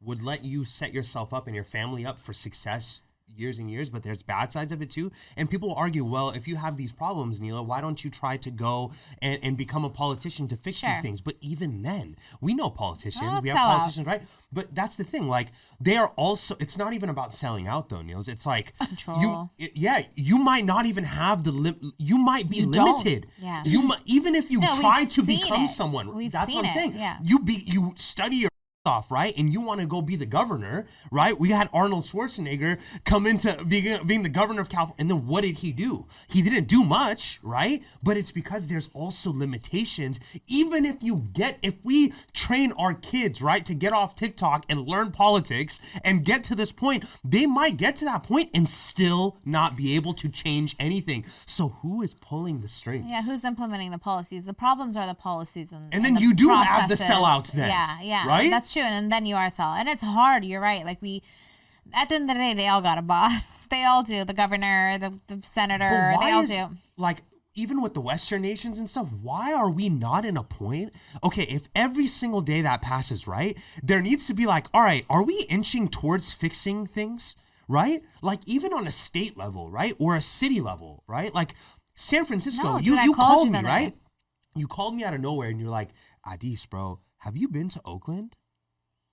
would let you set yourself up and your family up for success years and years, but there's bad sides of it too. And people argue, well, if you have these problems, Neela, why don't you try to go and, and become a politician to fix these things? But even then, we know politicians, Oh, we have sell out. politicians, right? But that's the thing, like they are also. It's not even about selling out though, Niels. It's like you, Control. it- yeah, you might not even have the lim- you might be You don't. limited. Yeah. You might even if you No, try to become it. someone. We've that's what I'm saying. yeah. You be you study your off, right? And you want to go be the governor, right? We had Arnold Schwarzenegger come into being, being the governor of California. And then what did he do? He didn't do much, right? But it's because there's also limitations. Even if you get, if we train our kids, right, to get off TikTok and learn politics and get to this point, they might get to that point and still not be able to change anything. So who is pulling the strings? yeah who's implementing the policies the problems are the policies and, And then the you do have the sellouts then, yeah yeah right? that's true and then you are sell and it's hard you're right like we at the end of the day they all got a boss (laughs) they all do the governor the, the senator they all is do like even with the Western nations and stuff, why are we not in a point? Okay, if every single day that passes, right, there needs to be like, all right, are we inching towards fixing things, right? Like even on a state level, right, or a city level, right? Like San Francisco, No, you dude, you called called you me, right? day. You called me out of nowhere, and you're like, Adis, bro, have you been to Oakland?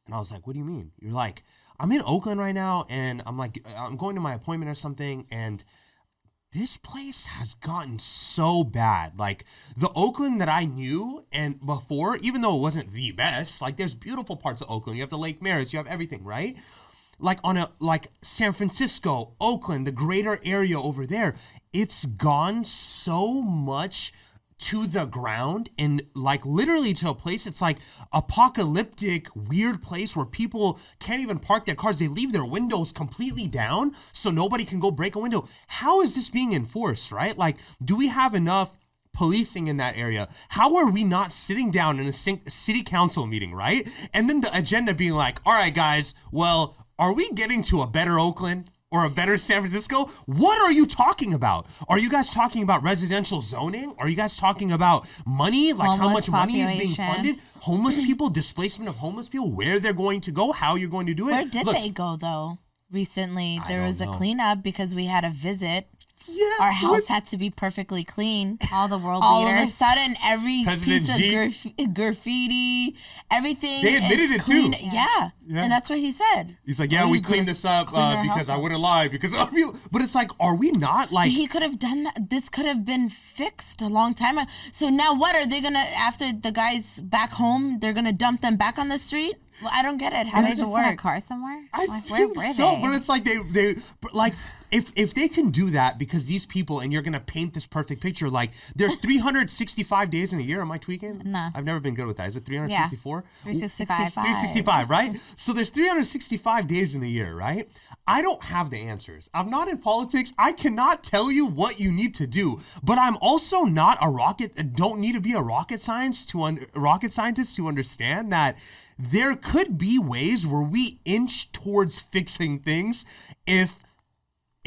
And I was like, what do you mean? You're like, I'm in Oakland right now, and I'm like, uh, I'm going to my appointment or something, and this place has gotten so bad. Like the Oakland that I knew and before, even though it wasn't the best, like there's beautiful parts of Oakland. You have the Lake Merritt, you have everything, right? Like on a like San Francisco, Oakland, the greater area over there, it's gone so much to the ground and like literally to a place. It's like apocalyptic weird place where people can't even park their cars. They leave their windows completely down so nobody can go break a window. How is this being enforced right? Like do we have enough policing in that area? How are we not sitting down in a city council meeting right? And then the agenda being like all right guys well are we getting to a better oakland or a better San Francisco? What are you talking about? Are you guys talking about residential zoning? Are you guys talking about money? Like how Homeless much money is being funded? Homeless (clears throat) people, displacement of homeless people, where they're going to go, how you're going to do it. Where did Look, they go though? Recently, there was a cleanup because we had a visit. Yeah, Our what- house had to be perfectly clean. all the world All of a sudden, every President piece of graf- graffiti, everything. They admitted is it, clean. too. Yeah. Yeah. and that's what he said. He's like, yeah, you we cleaned this up clean uh, because I wouldn't lie because (laughs) other people. But it's like, are we not like? He could have done that. This could have been fixed a long time ago. So now what are they gonna? After the guys back home, they're gonna dump them back on the street. Well, I don't get it. How Are they does it just in a car somewhere I like where think were so, they but it's like they they but like if if they can do that because these people and you're gonna paint this perfect picture like there's (laughs) 365 days in a year. Am I tweaking? Nah. I've never been good with that. Is it 364? yeah. 365 365, right? (laughs) So there's 365 days in a year, right? I don't have the answers. I'm not in politics. I cannot tell you what you need to do, but I'm also not a rocket. Uh, don't need to be a rocket science to un, rocket scientist to understand that there could be ways where we inch towards fixing things if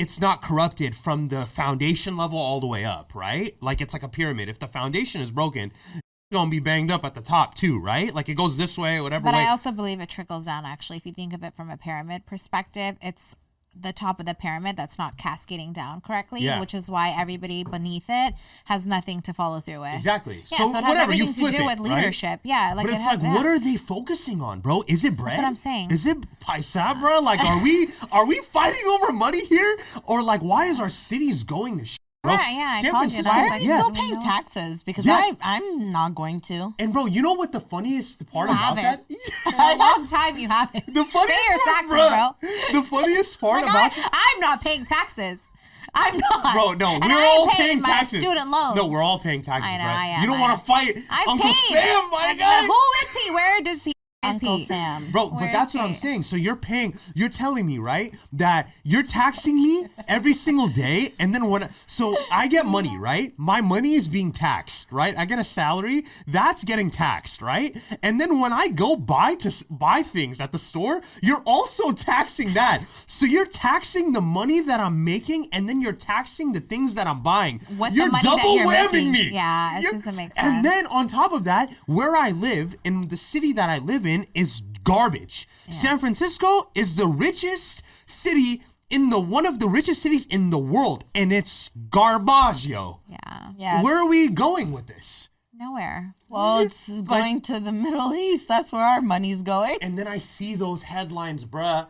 it's not corrupted from the foundation level all the way up, right? Like it's like a pyramid. If the foundation is broken, it's gonna be banged up at the top too, right? Like it goes this way, whatever But way. I also believe it trickles down. Actually, if you think of it from a pyramid perspective, it's the top of the pyramid that's not cascading down correctly, Yeah. which is why everybody beneath it has nothing to follow through with. Exactly. Yeah, So so, it has whatever, you everything to do it, with right? leadership. Yeah, like but it it's like, yeah. what are they focusing on, bro? Is it bread? what I'm saying. Is it paisa, bro? Like, are we are we fighting over money here, or like, why is our cities going to? Sh- bro. Right, yeah, I called Francisco, you. Why are you yeah. still paying taxes? Because yeah. I, I'm not going to. And bro, you know what the funniest part You about haven't. that? For a (laughs) long time you haven't. The funniest Pay your part, taxes, bruh, bro. The funniest (laughs) part Like, about I, I'm not paying taxes. I'm not. Bro, no, and we're I all ain't paying my taxes. student loans. No, we're all paying taxes, I know, bro. I am, you don't want to fight I've Uncle paid. Sam, my I- guy. Who is he? Where does he? Is Uncle he? Sam. Bro, but Where's that's what I'm saying. So you're paying, you're telling me, right, that you're taxing me every single day. And then when, so I get money, right? My money is being taxed, right? I get a salary, that's getting taxed, right? And then when I go buy to buy things at the store, you're also taxing that. So you're taxing the money that I'm making and then you're taxing the things that I'm buying. With the you're money that double you're whamming making. me. Yeah, it You're- doesn't make sense. And then on top of that, where I live in the city that I live in is garbage. San Francisco is the richest city in the one of the richest cities in the world, and it's garbage, yo. Yeah. Yeah. Where are we going with this? Nowhere. well, it's going to the Middle East. That's where our money's going. And then I see those headlines, bruh.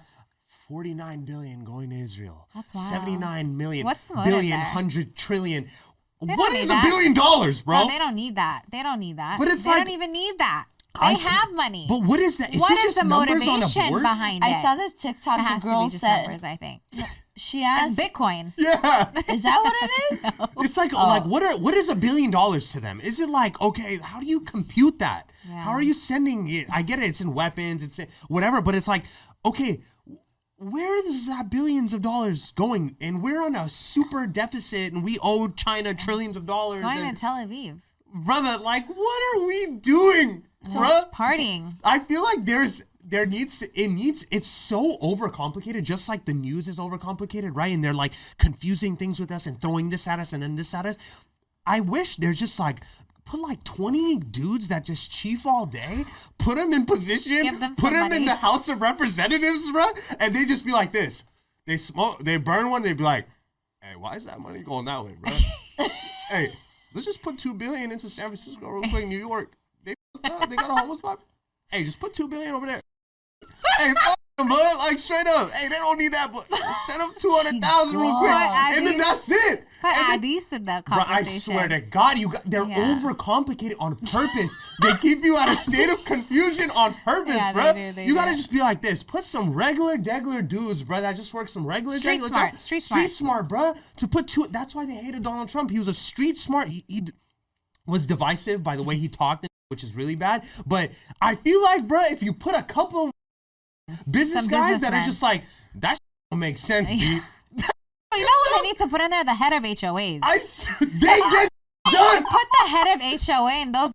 49 billion going to Israel. That's wild. 79 million. What's the billion, there? hundred trillion. don't What is a billion dollars, bro? No, they don't need that. They don't need that. But it's they like- don't even need that. They I have money. But what is that? Is what it is just the numbers on a motivation behind it? I saw this TikTok. It has the to girl be just said numbers, I think. she It's asked, Bitcoin. Yeah. "Is that what it is?" (laughs) It's like Oh. like what are what is a billion dollars to them? Is it like okay, how do you compute that? How are you sending it? I get it, it's in weapons, it's in whatever, but it's like okay, where is that billions of dollars going? And we're on a super deficit, and we owe China trillions of dollars. Going and- to Tel Aviv. brother, like what are we doing, bruh? Partying. I feel like there's there needs to, it needs it's so overcomplicated just like the news is overcomplicated right? And they're like confusing things with us and throwing this at us and then this at us. I wish they're just like put like 20 dudes that just chief all day put them in position them put them in the house of representatives bro and they just be like this. They smoke they burn one they be like hey why is that money going that way bro (laughs) hey let's just put two billion into san francisco real quick new york they, they got a homeless pop hey just put two billion over there hey, fuck them, bud. Like straight up. Hey, they don't need that, but send them two hundred thousand real quick, and then that's it. Put And then- Addis in that Bro, I conversation. swear to God, you got, they're Yeah. overcomplicated on purpose. they keep you at a state of confusion on purpose, Yeah, they bro. do, they you gotta do. just be like this. Put some regular, degular dudes, bro, that just work some regular, Street degular smart, job. street street smart. smart, bro. To put two. That's why they hated Donald Trump. He was a street smart. He, he d- was divisive by the way he talked, which is really bad. But I feel like, bro, if you put a couple business Some guys that are just like that don't make sense, dude. (laughs) (laughs) you know what they need to put in there? The head of HOAs. I (laughs) they get done. Put the head of HOA in those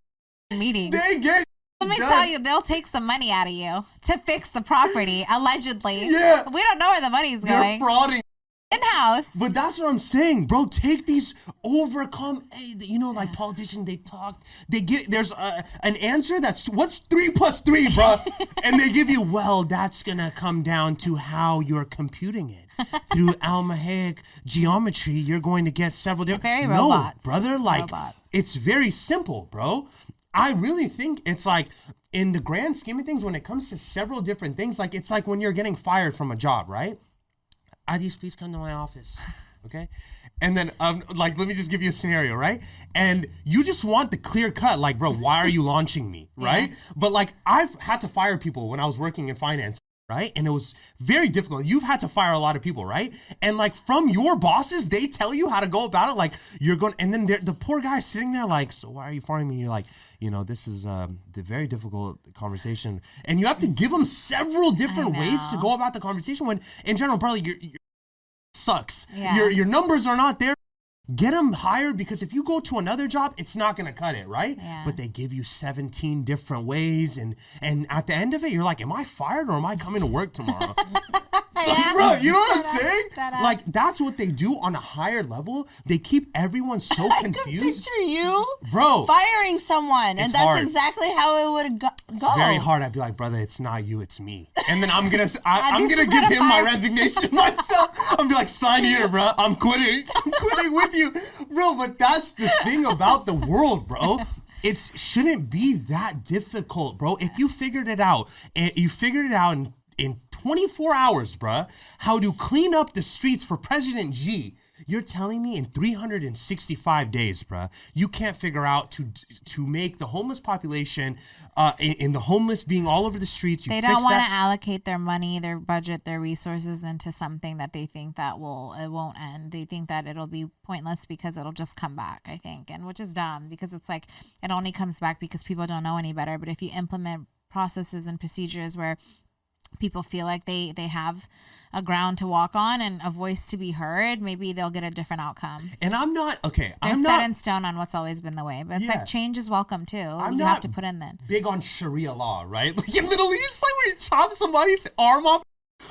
meetings. They get Let me done. tell you, they'll take some money out of you to fix the property, allegedly. Yeah. We don't know where the money's They're going. frauding. House. But that's what I'm saying, bro. Take these overcome. Hey, you know, like politicians, they talk. They get there's a, an answer that's what's three plus three, bro, (laughs) and they give you well. That's gonna come down to how you're computing it (laughs) through Almahaic geometry. You're going to get several different. Very no, robots. brother. Like Robots. it's very simple, bro. I really think it's like in the grand scheme of things, when it comes to several different things, like it's like when you're getting fired from a job, right? Adis, please come to my office. Okay. And then, um, like, let me just give you a scenario, right? And you just want the clear cut, like, bro, why are you launching me, (laughs) right? But like, I've had to fire people when I was working in finance, right? And it was very difficult. You've had to fire a lot of people, right? And like, from your bosses, they tell you how to go about it. Like, you're going, and then the poor guy sitting there, like, so why are you firing me? You're like, you know, this is um, the very difficult conversation, and you have to give them several different ways to go about the conversation. When in general, probably you're sucks. Yeah. Your your numbers are not there. Get them hired because if you go to another job, it's not gonna cut it, right? Yeah. But they give you 17 different ways, and and at the end of it, you're like, am I fired or am I coming to work tomorrow? (laughs) Bro, you know what I'm saying? Like that's what they do on a higher level. They keep everyone so (laughs) I could confused. picture you Bro. firing someone, It's and that's hard. exactly how it would go. It's very hard. I'd be like, brother, it's not you, it's me. And then I'm gonna, I, I'm gonna give gonna him my fire- resignation (laughs) myself. I'm be like, sign here, bro. I'm quitting. (laughs) I'm quitting with you, bro. But that's the thing about the world, bro. It shouldn't be that difficult, bro. If you figured it out, and you figured it out in, in 24 hours, bro, how to clean up the streets for President G. You're telling me in 365 days, bruh, you can't figure out to to make the homeless population, uh, in, in the homeless being all over the streets. You They don't want to allocate their money, their budget, their resources into something that they think that will it won't end. They think that it'll be pointless because it'll just come back. I think, and which is dumb because it's like it only comes back because people don't know any better. But if you implement processes and procedures where people feel like they they have a ground to walk on and a voice to be heard, maybe they'll get a different outcome. And I'm not okay. They're I'm set not in stone on what's always been the way, but it's Yeah. like change is welcome too. I'm you have to put in then. big on Sharia law, right? (laughs) Like in Middle East, like when you chop somebody's arm off.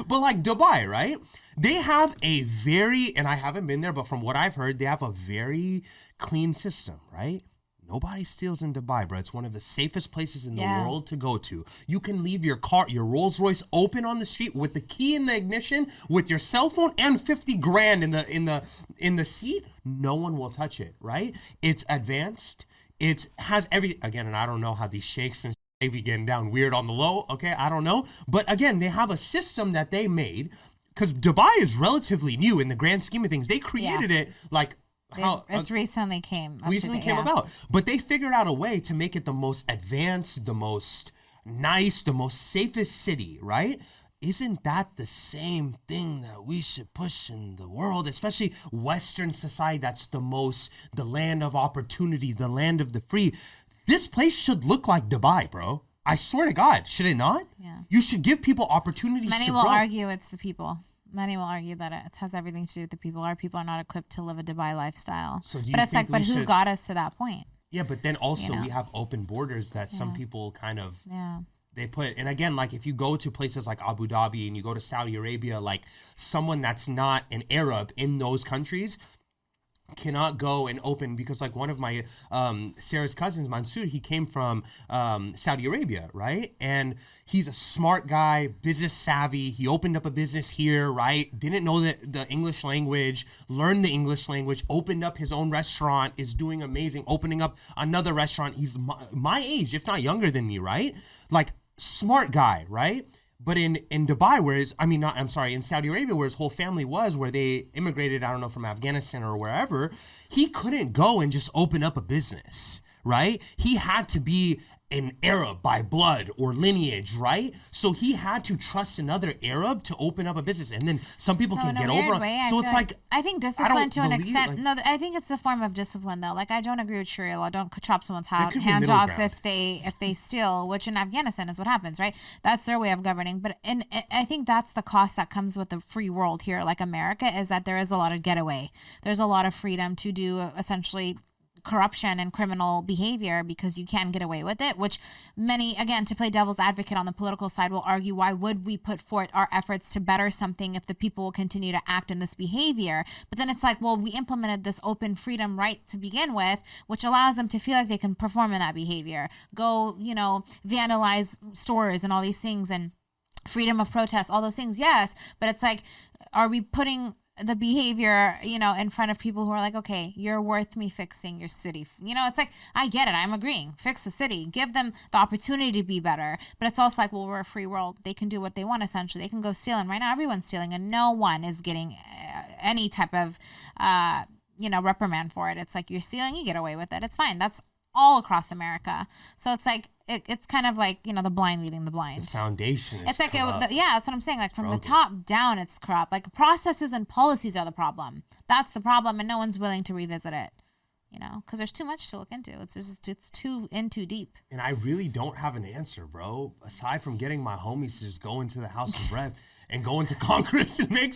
But like Dubai, right? They have a very, and I haven't been there, but from what I've heard, they have a very clean system, right? Nobody steals in Dubai, bro. It's one of the safest places in the Yeah. world to go to. You can leave your car, your Rolls Royce, open on the street with the key in the ignition, with your cell phone and fifty grand in the in the in the seat. No one will touch it, right? It's advanced. It has every again, and I don't know how these sheikhs and they be getting down weird on the low. Okay, I don't know, but again, they have a system that they made because Dubai is relatively new in the grand scheme of things. They created it like how uh, it's recently came recently date, came yeah. about. But they figured out a way to make it the most advanced, the most nice, the most safest city, right? Isn't that the same thing that we should push in the world, especially Western society that's the most the land of opportunity, the land of the free? This place should look like Dubai, bro. I swear to God, should it not? Yeah. You should give people opportunities Many will grow. argue it's the people. Many will argue that it has everything to do with the people. Our people are not equipped to live a Dubai lifestyle. So do you but it's like, but who should- got us to that point? Yeah, but then also know? we have open borders that some people kind of Yeah. they put and again like if you go to places like abu dhabi and you go to saudi arabia like someone that's not an arab in those countries cannot go and open because like one of my um sarah's cousins mansour he came from um saudi arabia right? And he's a smart guy business savvy. He opened up a business here right? Didn't know the, the english language learned the english language opened up his own restaurant is doing amazing opening up another restaurant. He's my, my age if not younger than me right? Like smart guy right but in in Dubai, where his, I mean, not I'm sorry, in Saudi Arabia, where his whole family was, where they immigrated, I don't know, from Afghanistan or wherever, he couldn't go and just open up a business, right? He had to be an Arab by blood or lineage, right? So he had to trust another Arab to open up a business, and then some people So can get over. way, I so it's like, I think I discipline don't to an extent. like- no, I think it's a form of discipline though. Like I don't agree with Sharia law. Don't chop someone's ha- could be a hands off ground. if they if they steal, which in Afghanistan is what happens, right? That's their way of governing. But and I- I think that's the cost that comes with the free world here, like America, is that there is a lot of getaway. There's a lot of freedom to do essentially corruption and criminal behavior because you can get away with it which many again to play devil's advocate on the political side will argue why would we put forth our efforts to better something if the people will continue to act in this behavior but then it's like well we implemented this open freedom right to begin with which allows them to feel like they can perform in that behavior go you know vandalize stores and all these things and freedom of protest, all those things, yes. But it's like, are we putting the behavior, you know, in front of people who are like, okay, you're worth me fixing your city. You know, it's like, I get it. I'm agreeing. Fix the city. Give them the opportunity to be better. But it's also like, well, we're a free world. They can do what they want, essentially. They can go stealing. Right now, everyone's stealing, and no one is getting uh, any type of, uh, you know, reprimand for it. It's like, you're stealing, you get away with it. It's fine. That's all across America. So it's like, it, it's kind of like, you know, the blind leading the blind. foundation. Is It's like, the, yeah, that's what I'm saying. Like from the top down, it's corrupt. Like processes and policies are the problem. That's the problem, and no one's willing to revisit it. You know, because there's too much to look into. It's just it's too in too deep. And I really don't have an answer, bro. Aside from getting my homies to just go into the House of (laughs) Rep and go into Congress and make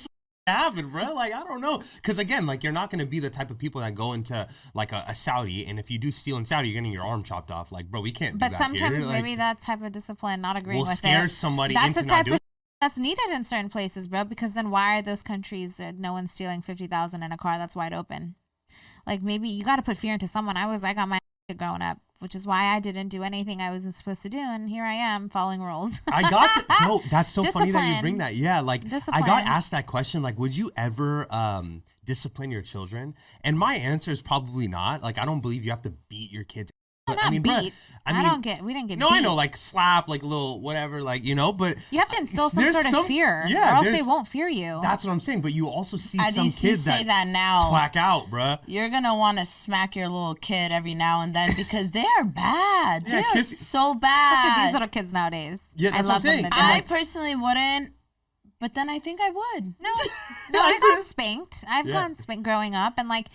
happen, bro. Like I don't know, because again, like you're not gonna be the type of people that go into like a, a Saudi, and if you do steal in Saudi, you're getting your arm chopped off. Like, bro, we can't. do But that sometimes. Like, maybe that type of discipline, not agreeing will with scare it, somebody that's into a not type doing. of that's needed in certain places, bro. Because then why are those countries that no one's stealing fifty thousand in a car that's wide open? Like maybe you got to put fear into someone. I was I got my (laughs) growing up, which is why I didn't do anything I wasn't supposed to do, and here I am following rules. I got the, no. (laughs) That's so funny that you bring that. Yeah, like I got asked that question. Like, would you ever um, discipline your children? And my answer is probably not. Like, I don't believe you have to beat your kids not I (laughs) mean, beat. I I, mean, don't get. We didn't get. no, beat. I know, like slap, like little whatever, like you know, but You have to instill some sort of some- fear, yeah, or else they won't fear you. That's what I'm saying. But you also see I some kids say that, that now. twack out, bruh. You're gonna want to smack your little kid every now and then because they are bad. (laughs) Yeah, they are kiss- so bad. Especially these little kids nowadays. Yeah, I that's what I'm love them saying. to And, death. I like- personally wouldn't, but then I think I would. No, (laughs) no, I I got spanked. I've Yeah. gotten spanked growing up, and like,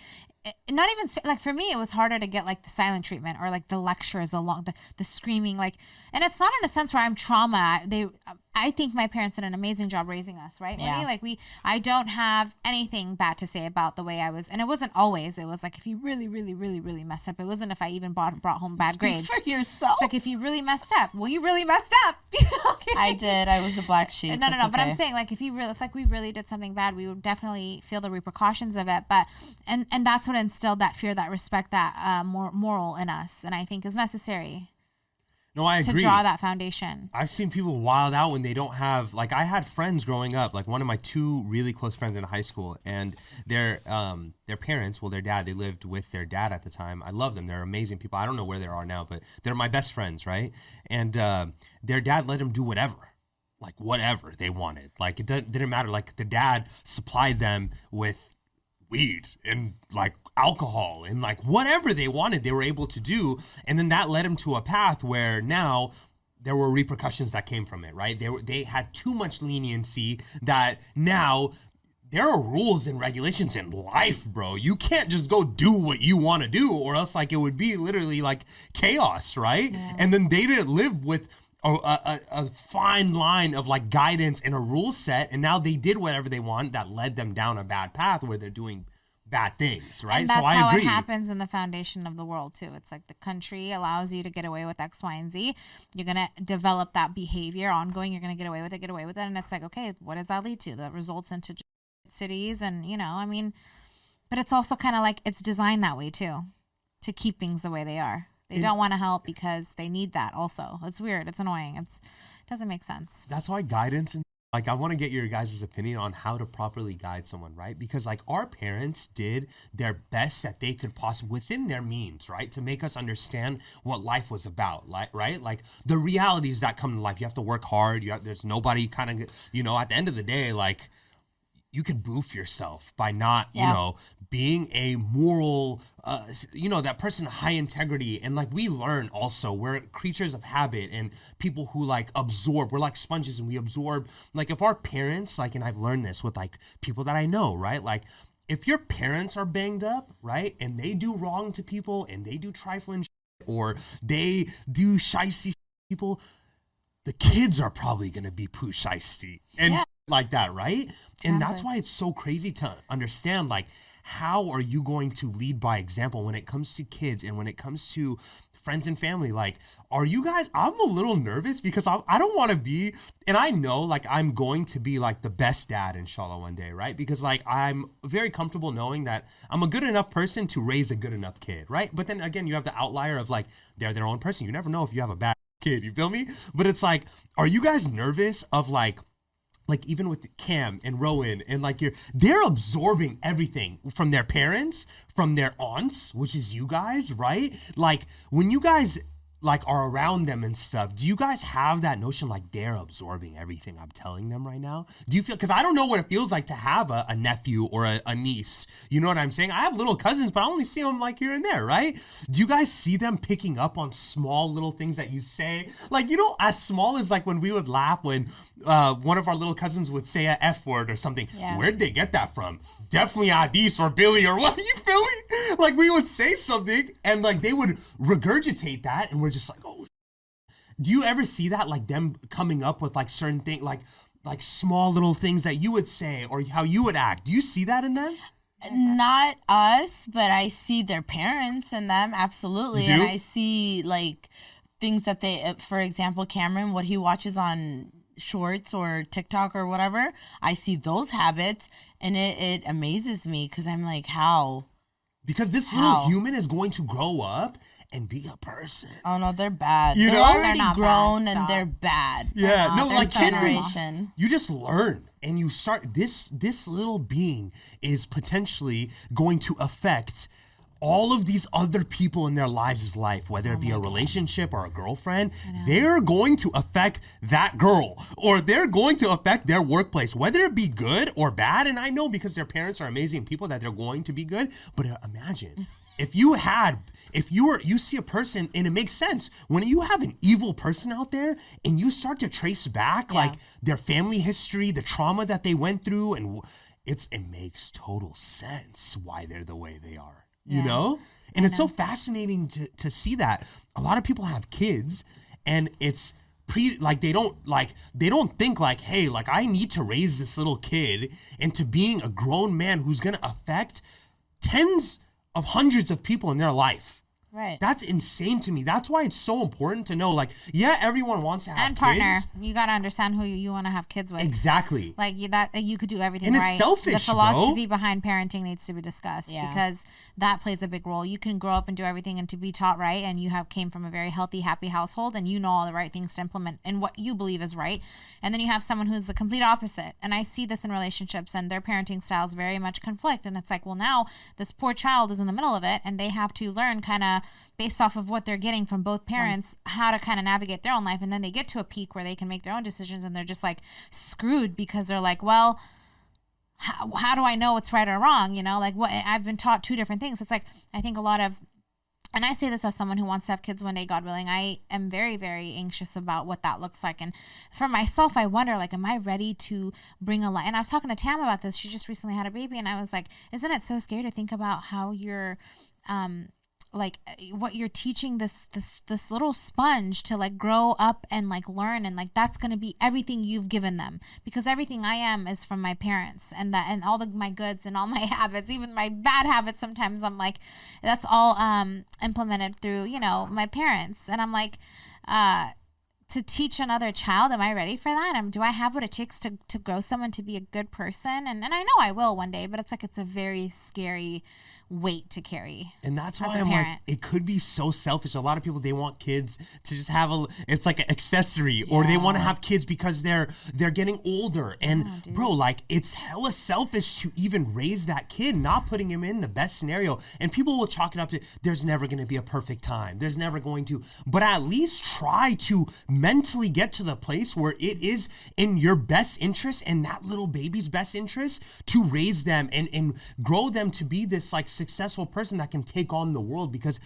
not even like for me, it was harder to get like the silent treatment or like the lectures along the the screaming. Like, and it's not in a sense where I'm trauma. They, I think my parents did an amazing job raising us, right? Yeah. Like we, I don't have anything bad to say about the way I was, and it wasn't always. It was like if you really, really, really, really messed up. It wasn't if I even brought brought home bad grades. for yourself. It's like if you really messed up. Well, you really messed up. (laughs) Okay. I did. I was a black sheep. No, no, no. But I'm saying, like, if you really, if like we really did something bad, we would definitely feel the repercussions of it. But and and that's what instilled that fear, that respect, that uh, more moral in us, and I think is necessary No, I agree. to draw that foundation. I've seen people wild out when they don't have like I had friends growing up, like one of my two really close friends in high school, and their um their parents, well their dad, they lived with their dad at the time. I love them; they're amazing people. I don't know where they are now, but they're my best friends, right? And uh, their dad let them do whatever, like whatever they wanted. Like it didn't didn't matter. Like the dad supplied them with weed and like alcohol and like whatever they wanted they were able to do. And then that led them to a path where now there were repercussions that came from it right? They were they had too much leniency that now there are rules and regulations in life bro. You can't just go do what you want to do or else like it would be literally like chaos right? And then they didn't live with a, a, a fine line of like guidance and a rule set and now they did whatever they want that led them down a bad path where they're doing bad things right And that's so i how agree it happens in the foundation of the world too. It's like the country allows you to get away with X, Y, and Z. You're gonna develop that behavior ongoing. You're gonna get away with it, get away with it, and it's like, okay, what does that lead to? That results into cities, and you know, I mean, but it's also kind of like it's designed that way too, to keep things the way they are. They don't want to help because they need that. Also, it's weird. It's annoying. It's doesn't make sense. that's why guidance and like I want to get your guys' opinion on how to properly guide someone, right? Because like our parents did their best that they could possibly within their means, right, to make us understand what life was about, like right, like the realities that come to life. You have to work hard. You have, there's nobody kind of you know at the end of the day, like you can boof yourself by not you know being a moral uh, you know that person high integrity. And like we learn also we're creatures of habit and people who like absorb we're like sponges and we absorb. Like if our parents like and i've learned this with like people that i know right? Like if your parents are banged up right and they do wrong to people and they do trifling shit, or they do shicey people the kids are probably going to be Pooh Shiesty and Yeah. Like that, right? And that's why it's so crazy to understand like how are you going to lead by example when it comes to kids and when it comes to friends and family? Like are you guys i'm a little nervous because i, I don't want to be and i know like i'm going to be like the best dad inshallah one day right? Because like i'm very comfortable knowing that i'm a good enough person to raise a good enough kid right? But then again you have the outlier of like they're their own person. You never know if you have a bad kid you feel me? But it's like are you guys nervous of like like even with Cam and Rowan and like you're they're absorbing everything from their parents, from their aunts, which is you guys, right? Like when you guys like are around them and stuff, do you guys have that notion like they're absorbing everything I'm telling them right now? Do you feel because I don't know what it feels like to have a, a nephew or a, a niece. You know what I'm saying? I have little cousins, but I only see them like here and there, right? Do you guys see them picking up on small little things that you say? Like, you know, as small as like when we would laugh when uh, one of our little cousins would say a F word or something. Yeah. Where'd they get that from? Definitely Adis or Billy or what? are (laughs) You feeling? Like we would say something and like they would regurgitate that and we're just like, oh. Do you ever see that like them coming up with like certain things like like small little things that you would say or how you would act? Do you see that in them? not us, but I see their parents in them absolutely, and? I see like things that they, uh, for example, Cameron, what he watches on shorts or TikTok or whatever. I see those habits, and it it amazes me because I'm like, how? Because this little human is going to grow up and be a person. Oh no, they're bad. You they're know? already They're grown bad, and stop. they're bad. Yeah, not. no, They're like kids in, you just learn and you start this this little being is potentially going to affect all of these other people in their lives' life, whether it be a relationship or a girlfriend, they're going to affect that girl or they're going to affect their workplace, whether it be good or bad. And I know because their parents are amazing people that they're going to be good. But uh, imagine (laughs) if you had if you were you see a person and it makes sense. When you have an evil person out there and you start to trace back like their family history the trauma that they went through and it's it makes total sense why they're the way they are you Yeah. know? And it's so fascinating to to see that. A lot of people have kids and it's pre like they don't like they don't think like hey like i need to raise this little kid into being a grown man who's going to affect tens of hundreds of people in their life Right. that's insane to me that's why it's so important to know like yeah everyone wants to have kids. and partner. kids You got to understand who you, you want to have kids with. exactly Like you, that you could do everything And it's selfish, the bro. philosophy behind parenting needs to be discussed Yeah. because that plays a big role. You can grow up and do everything and to be taught right, and you have came from a very healthy, happy household, and you know all the right things to implement and what you believe is right. And then you have someone who's the complete opposite. And I see this in relationships, and their parenting styles very much conflict. And it's like, well, now this poor child is in the middle of it, and they have to learn kind of based off of what they're getting from both parents how to kind of navigate their own life. And then they get to a peak where they can make their own decisions, and they're just like screwed because they're like, well how, how do I know what's right or wrong? You know, like what I've been taught two different things. It's like I think a lot of and I say this as someone who wants to have kids one day, God willing. I am very, very anxious about what that looks like. And for myself, I wonder, like, am I ready to bring a life? And I was talking to Tam about this. She just recently had a baby, and I was like, isn't it so scary to think about how you're, um, like what you're teaching this this this little sponge to like grow up and like learn and like that's going to be everything you've given them. Because everything I am is from my parents and that and all the my goods and all (laughs) my habits even my bad habits sometimes I'm like that's all um implemented through you know my parents. And I'm like uh to teach another child am i ready for that? Um, do i have what it takes to, to grow someone to be a good person? And, and i know i will one day but it's like it's a very scary weight to carry And that's why I'm like, it could be so selfish. A lot of people they want kids to just have a, it's like an accessory, or they want to have kids because they're they're getting older. And oh, bro, like it's hella selfish to even raise that kid, not putting him in the best scenario. And people will chalk it up to there's never going to be a perfect time. There's never going to, but at least try to mentally get to the place where it is in your best interest and that little baby's best interest to raise them and and grow them to be this like successful person that can take on the world because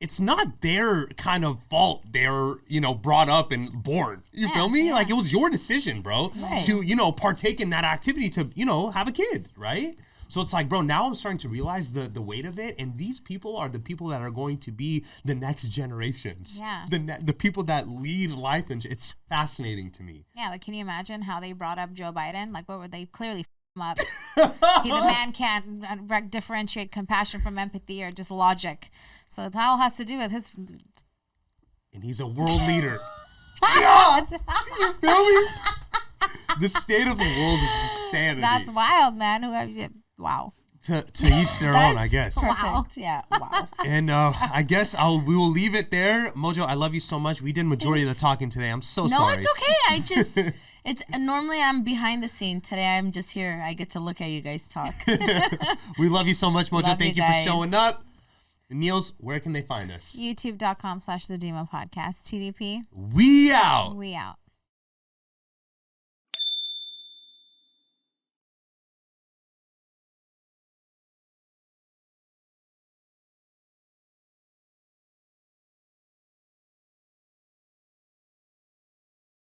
it's not their kind of fault they're you know brought up and born you feel me like it was your decision bro Right. to you know partake in that activity to you know have a kid right so it's like bro now i'm starting to realize the the weight of it and these people are the people that are going to be the next generations Yeah. the ne- the people that lead life and it's fascinating to me Yeah, like can you imagine how they brought up Joe Biden? Like what were they clearly him up? (laughs) he, the man can't uh, differentiate compassion from empathy or just logic. So it all has to do with his. and he's a world leader (laughs) God! you feel me the state of the world is insanity That's wild, man. Who have you? Wow. to, to each their own i guess Perfect. Wow. Yeah. Wow. And uh, I guess I'll we will leave it there. Mojo, I love you so much. We did majority of the talking today. I'm so No, sorry. No, it's okay. I just (laughs) it's normally I'm behind the scene. Today I'm just here. I get to look at you guys talk. (laughs) We love you so much, Mojo. Love Thank you you, for guys. showing up. Niels, where can they find us? YouTube.com slash the Dimah Podcast. TDP. We out. We out.